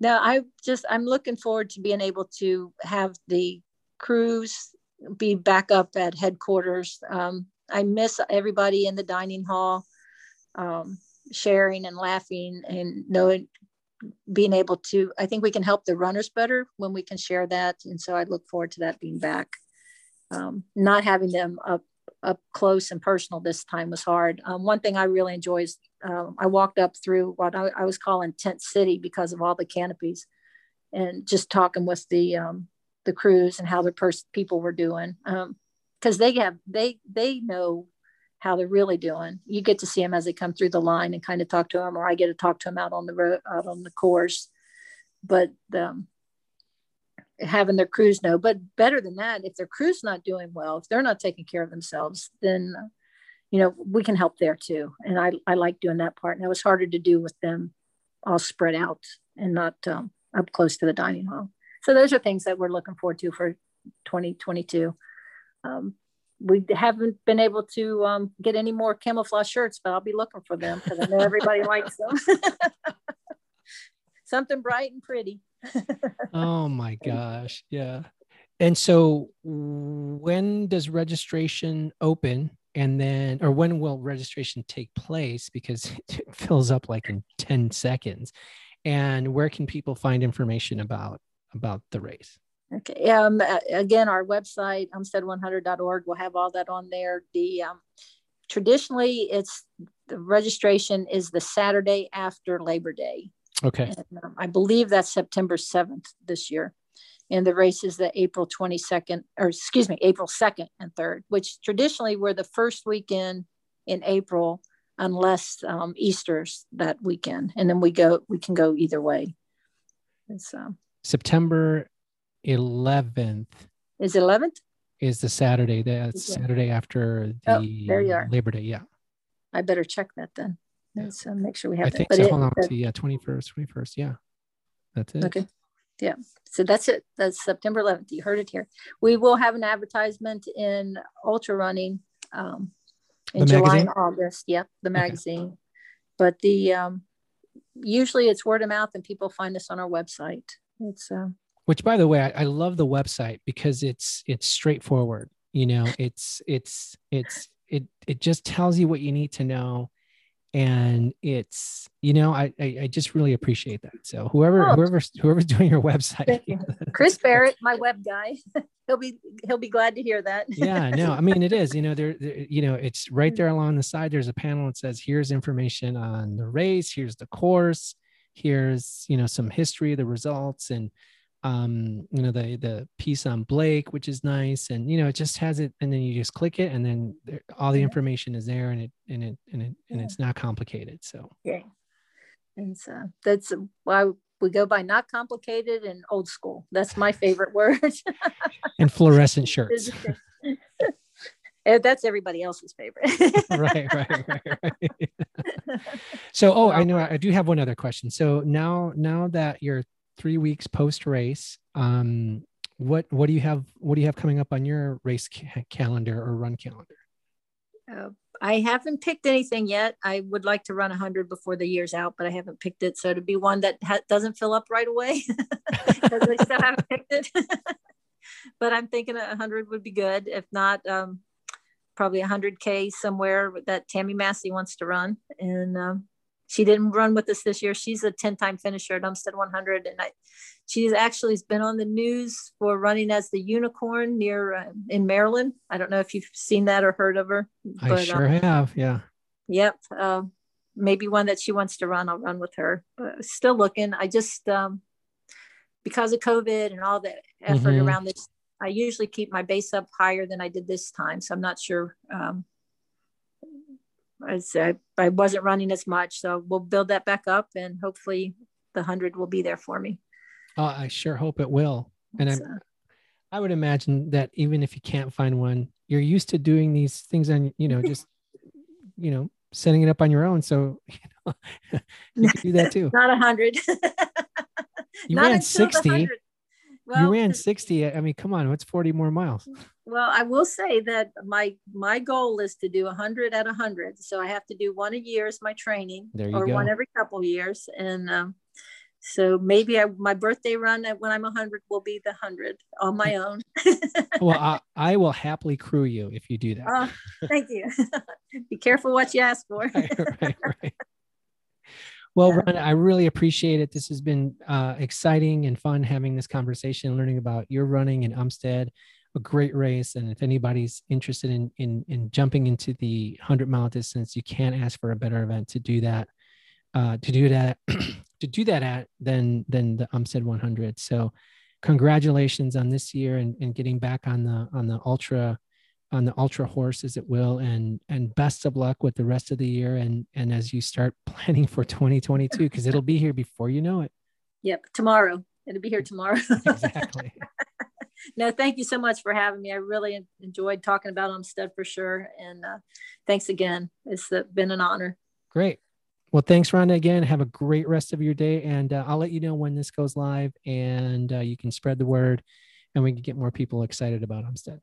Speaker 2: no, I just I'm looking forward to being able to have the crews be back up at headquarters. Um, I miss everybody in the dining hall, um, sharing and laughing and knowing being able to i think we can help the runners better when we can share that. And so i look forward to that being back. Um, not having them up up close and personal this time was hard. Um, one thing i really enjoy is um, i walked up through what I, I, was calling tent city because of all the canopies and just talking with the um, the crews and how the pers- people were doing because um, they have they they know how they're really doing. You get to see them as they come through the line and kind of talk to them, or I get to talk to them out on the road, out on the course. But um, having their crews know, but better than that, if their crew's not doing well, if they're not taking care of themselves, then you know we can help there too. And I I like doing that part. And it was harder to do with them all spread out and not um, up close to the dining hall. So those are things that we're looking forward to for 2022. Um, we haven't been able to um, get any more camouflage shirts, but I'll be looking for them because I know everybody <laughs> likes them. <laughs> Something bright and pretty. <laughs>
Speaker 1: oh my gosh. Yeah. And so when does registration open? And then, or when will registration take place? Because it fills up like in 10 seconds. And where can people find information about about the race?
Speaker 2: Okay. Um, again, our website, umstead100.org, will have all that on there. The um, traditionally, it's the registration is the Saturday after Labor Day.
Speaker 1: Okay.
Speaker 2: And, um, I believe that's September 7th this year. And the race is the April 22nd, or excuse me, April 2nd and 3rd, which traditionally were the first weekend in April, unless um, Easter's that weekend. And then we go, we can go either way.
Speaker 1: And So um, September 11th.
Speaker 2: Is 11th?
Speaker 1: Is the Saturday, that's Saturday after the
Speaker 2: oh, there you are.
Speaker 1: Labor Day. Yeah.
Speaker 2: I better check that then. Let's uh, make sure we have
Speaker 1: I
Speaker 2: that.
Speaker 1: think
Speaker 2: But
Speaker 1: so.
Speaker 2: it-
Speaker 1: Hold on. yeah, 21st, 21st. Yeah. That's it.
Speaker 2: Okay. Yeah. So that's it. That's September 11th. You heard it here. We will have an advertisement in Ultra Running um, in
Speaker 1: The
Speaker 2: July
Speaker 1: magazine?
Speaker 2: and August. Yep, the
Speaker 1: Okay.
Speaker 2: magazine. But the um, usually it's word of mouth and people find us on our website. It's uh,
Speaker 1: which by the way I, I love the website because it's it's straightforward you know it's it's it's it it just tells you what you need to know and it's you know i i, I just really appreciate that so whoever
Speaker 2: Oh.
Speaker 1: whoever's whoever's doing your website
Speaker 2: you. Chris Barrett, my web guy. <laughs> he'll be he'll be glad to hear that.
Speaker 1: yeah no i mean it is you know there, there you know it's right there along the side there's a panel that says here's information on the race here's the course here's you know some history the results and um you know the the piece on blake which is nice and you know it just has it and then you just click it and then there, all the information is there and it and it and it and it's not complicated so
Speaker 2: Yeah. And so that's why we go by not complicated and old school. That's my favorite <laughs> word.
Speaker 1: and fluorescent shirts <laughs>
Speaker 2: that's everybody else's favorite. <laughs>
Speaker 1: right right right right so oh i know i do have one other question so now now that you're three weeks post race um what what do you have what do you have coming up on your race ca- calendar or run calendar
Speaker 2: Uh, I haven't picked anything yet. I would like to run 100 before the year's out, but I haven't picked it. So to be one that ha- doesn't fill up right away <laughs> because I still haven't picked it. <laughs> but I'm thinking a 100 would be good. If not, um, probably 100K somewhere that Tammy Massey wants to run. And um, she didn't run with us this year. She's a 10 time finisher at Umstead 100. And I, she's actually been on the news for running as the unicorn near uh, in Maryland. I don't know if you've seen that or heard of her.
Speaker 1: But, I sure um, have. Yeah.
Speaker 2: Yep. Uh, maybe one that she wants to run, I'll run with her. But still looking. I just, um, because of COVID and all the effort mm-hmm. around this, I usually keep my base up higher than I did this time. So I'm not sure. Um, I said I wasn't running as much, so we'll build that back up, and hopefully the hundred will be there for me.
Speaker 1: Oh, I sure hope it will. And so. I, I would imagine that even if you can't find one, you're used to doing these things on, you know, just, <laughs> you know, setting it up on your own. So <laughs> you, know, you can do that too. <laughs>
Speaker 2: Not a hundred.
Speaker 1: you Not ran 60. Well, you ran 60. I mean, come on, what's 40 more miles?
Speaker 2: Well, I will say that my my goal is to do 100 at 100. So I have to do one a year as my training or go. one every couple years. And um, so maybe I, my birthday run when I'm 100 will be the 100 on my own. <laughs>
Speaker 1: well, I, I, will happily crew you if you do that.
Speaker 2: Uh, thank you. <laughs> be careful what you ask for. <laughs> right, right, right.
Speaker 1: Well, yeah. Ron, I really appreciate it. This has been uh, exciting and fun having this conversation, learning about your running in Umstead, a great race. And if anybody's interested in in, in jumping into the hundred mile distance, you can't ask for a better event to do that. Uh, to do that, <clears throat> to do that at than than the Umstead 100. So, congratulations on this year and, and getting back on the on the ultra on the ultra horse as it will and and best of luck with the rest of the year and and as you start <laughs> planning for 2022 because it'll be here before you know it.
Speaker 2: Yep tomorrow. It'll be here tomorrow. <laughs> Exactly. <laughs> No thank you so much for having me. I really enjoyed talking about Umstead for sure and uh, thanks again. It's uh, been an honor.
Speaker 1: Great. Well thanks rhonda again. Have a great rest of your day and uh, i'll let you know when this goes live and uh, you can spread the word and we can get more people excited about Umstead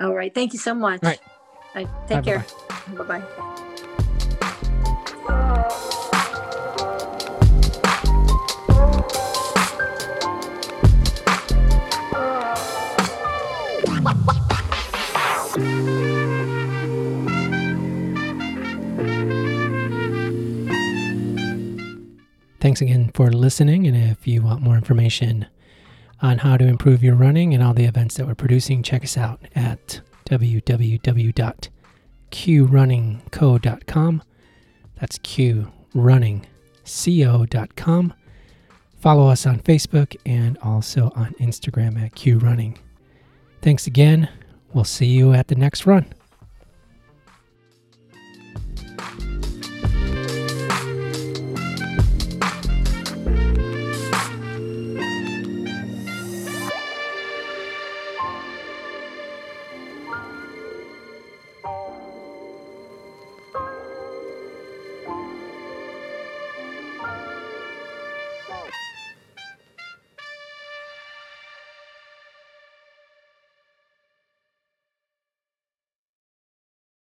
Speaker 2: all right. Thank you so much.
Speaker 1: All right.
Speaker 2: All right. Take bye, care. Bye bye.
Speaker 1: Thanks again for listening. And if you want more information, on how to improve your running and all the events that we're producing, check us out at www.qrunningco.com. That's qrunningco.com. Follow us on Facebook and also on Instagram at qrunning. Thanks again. We'll see you at the next run.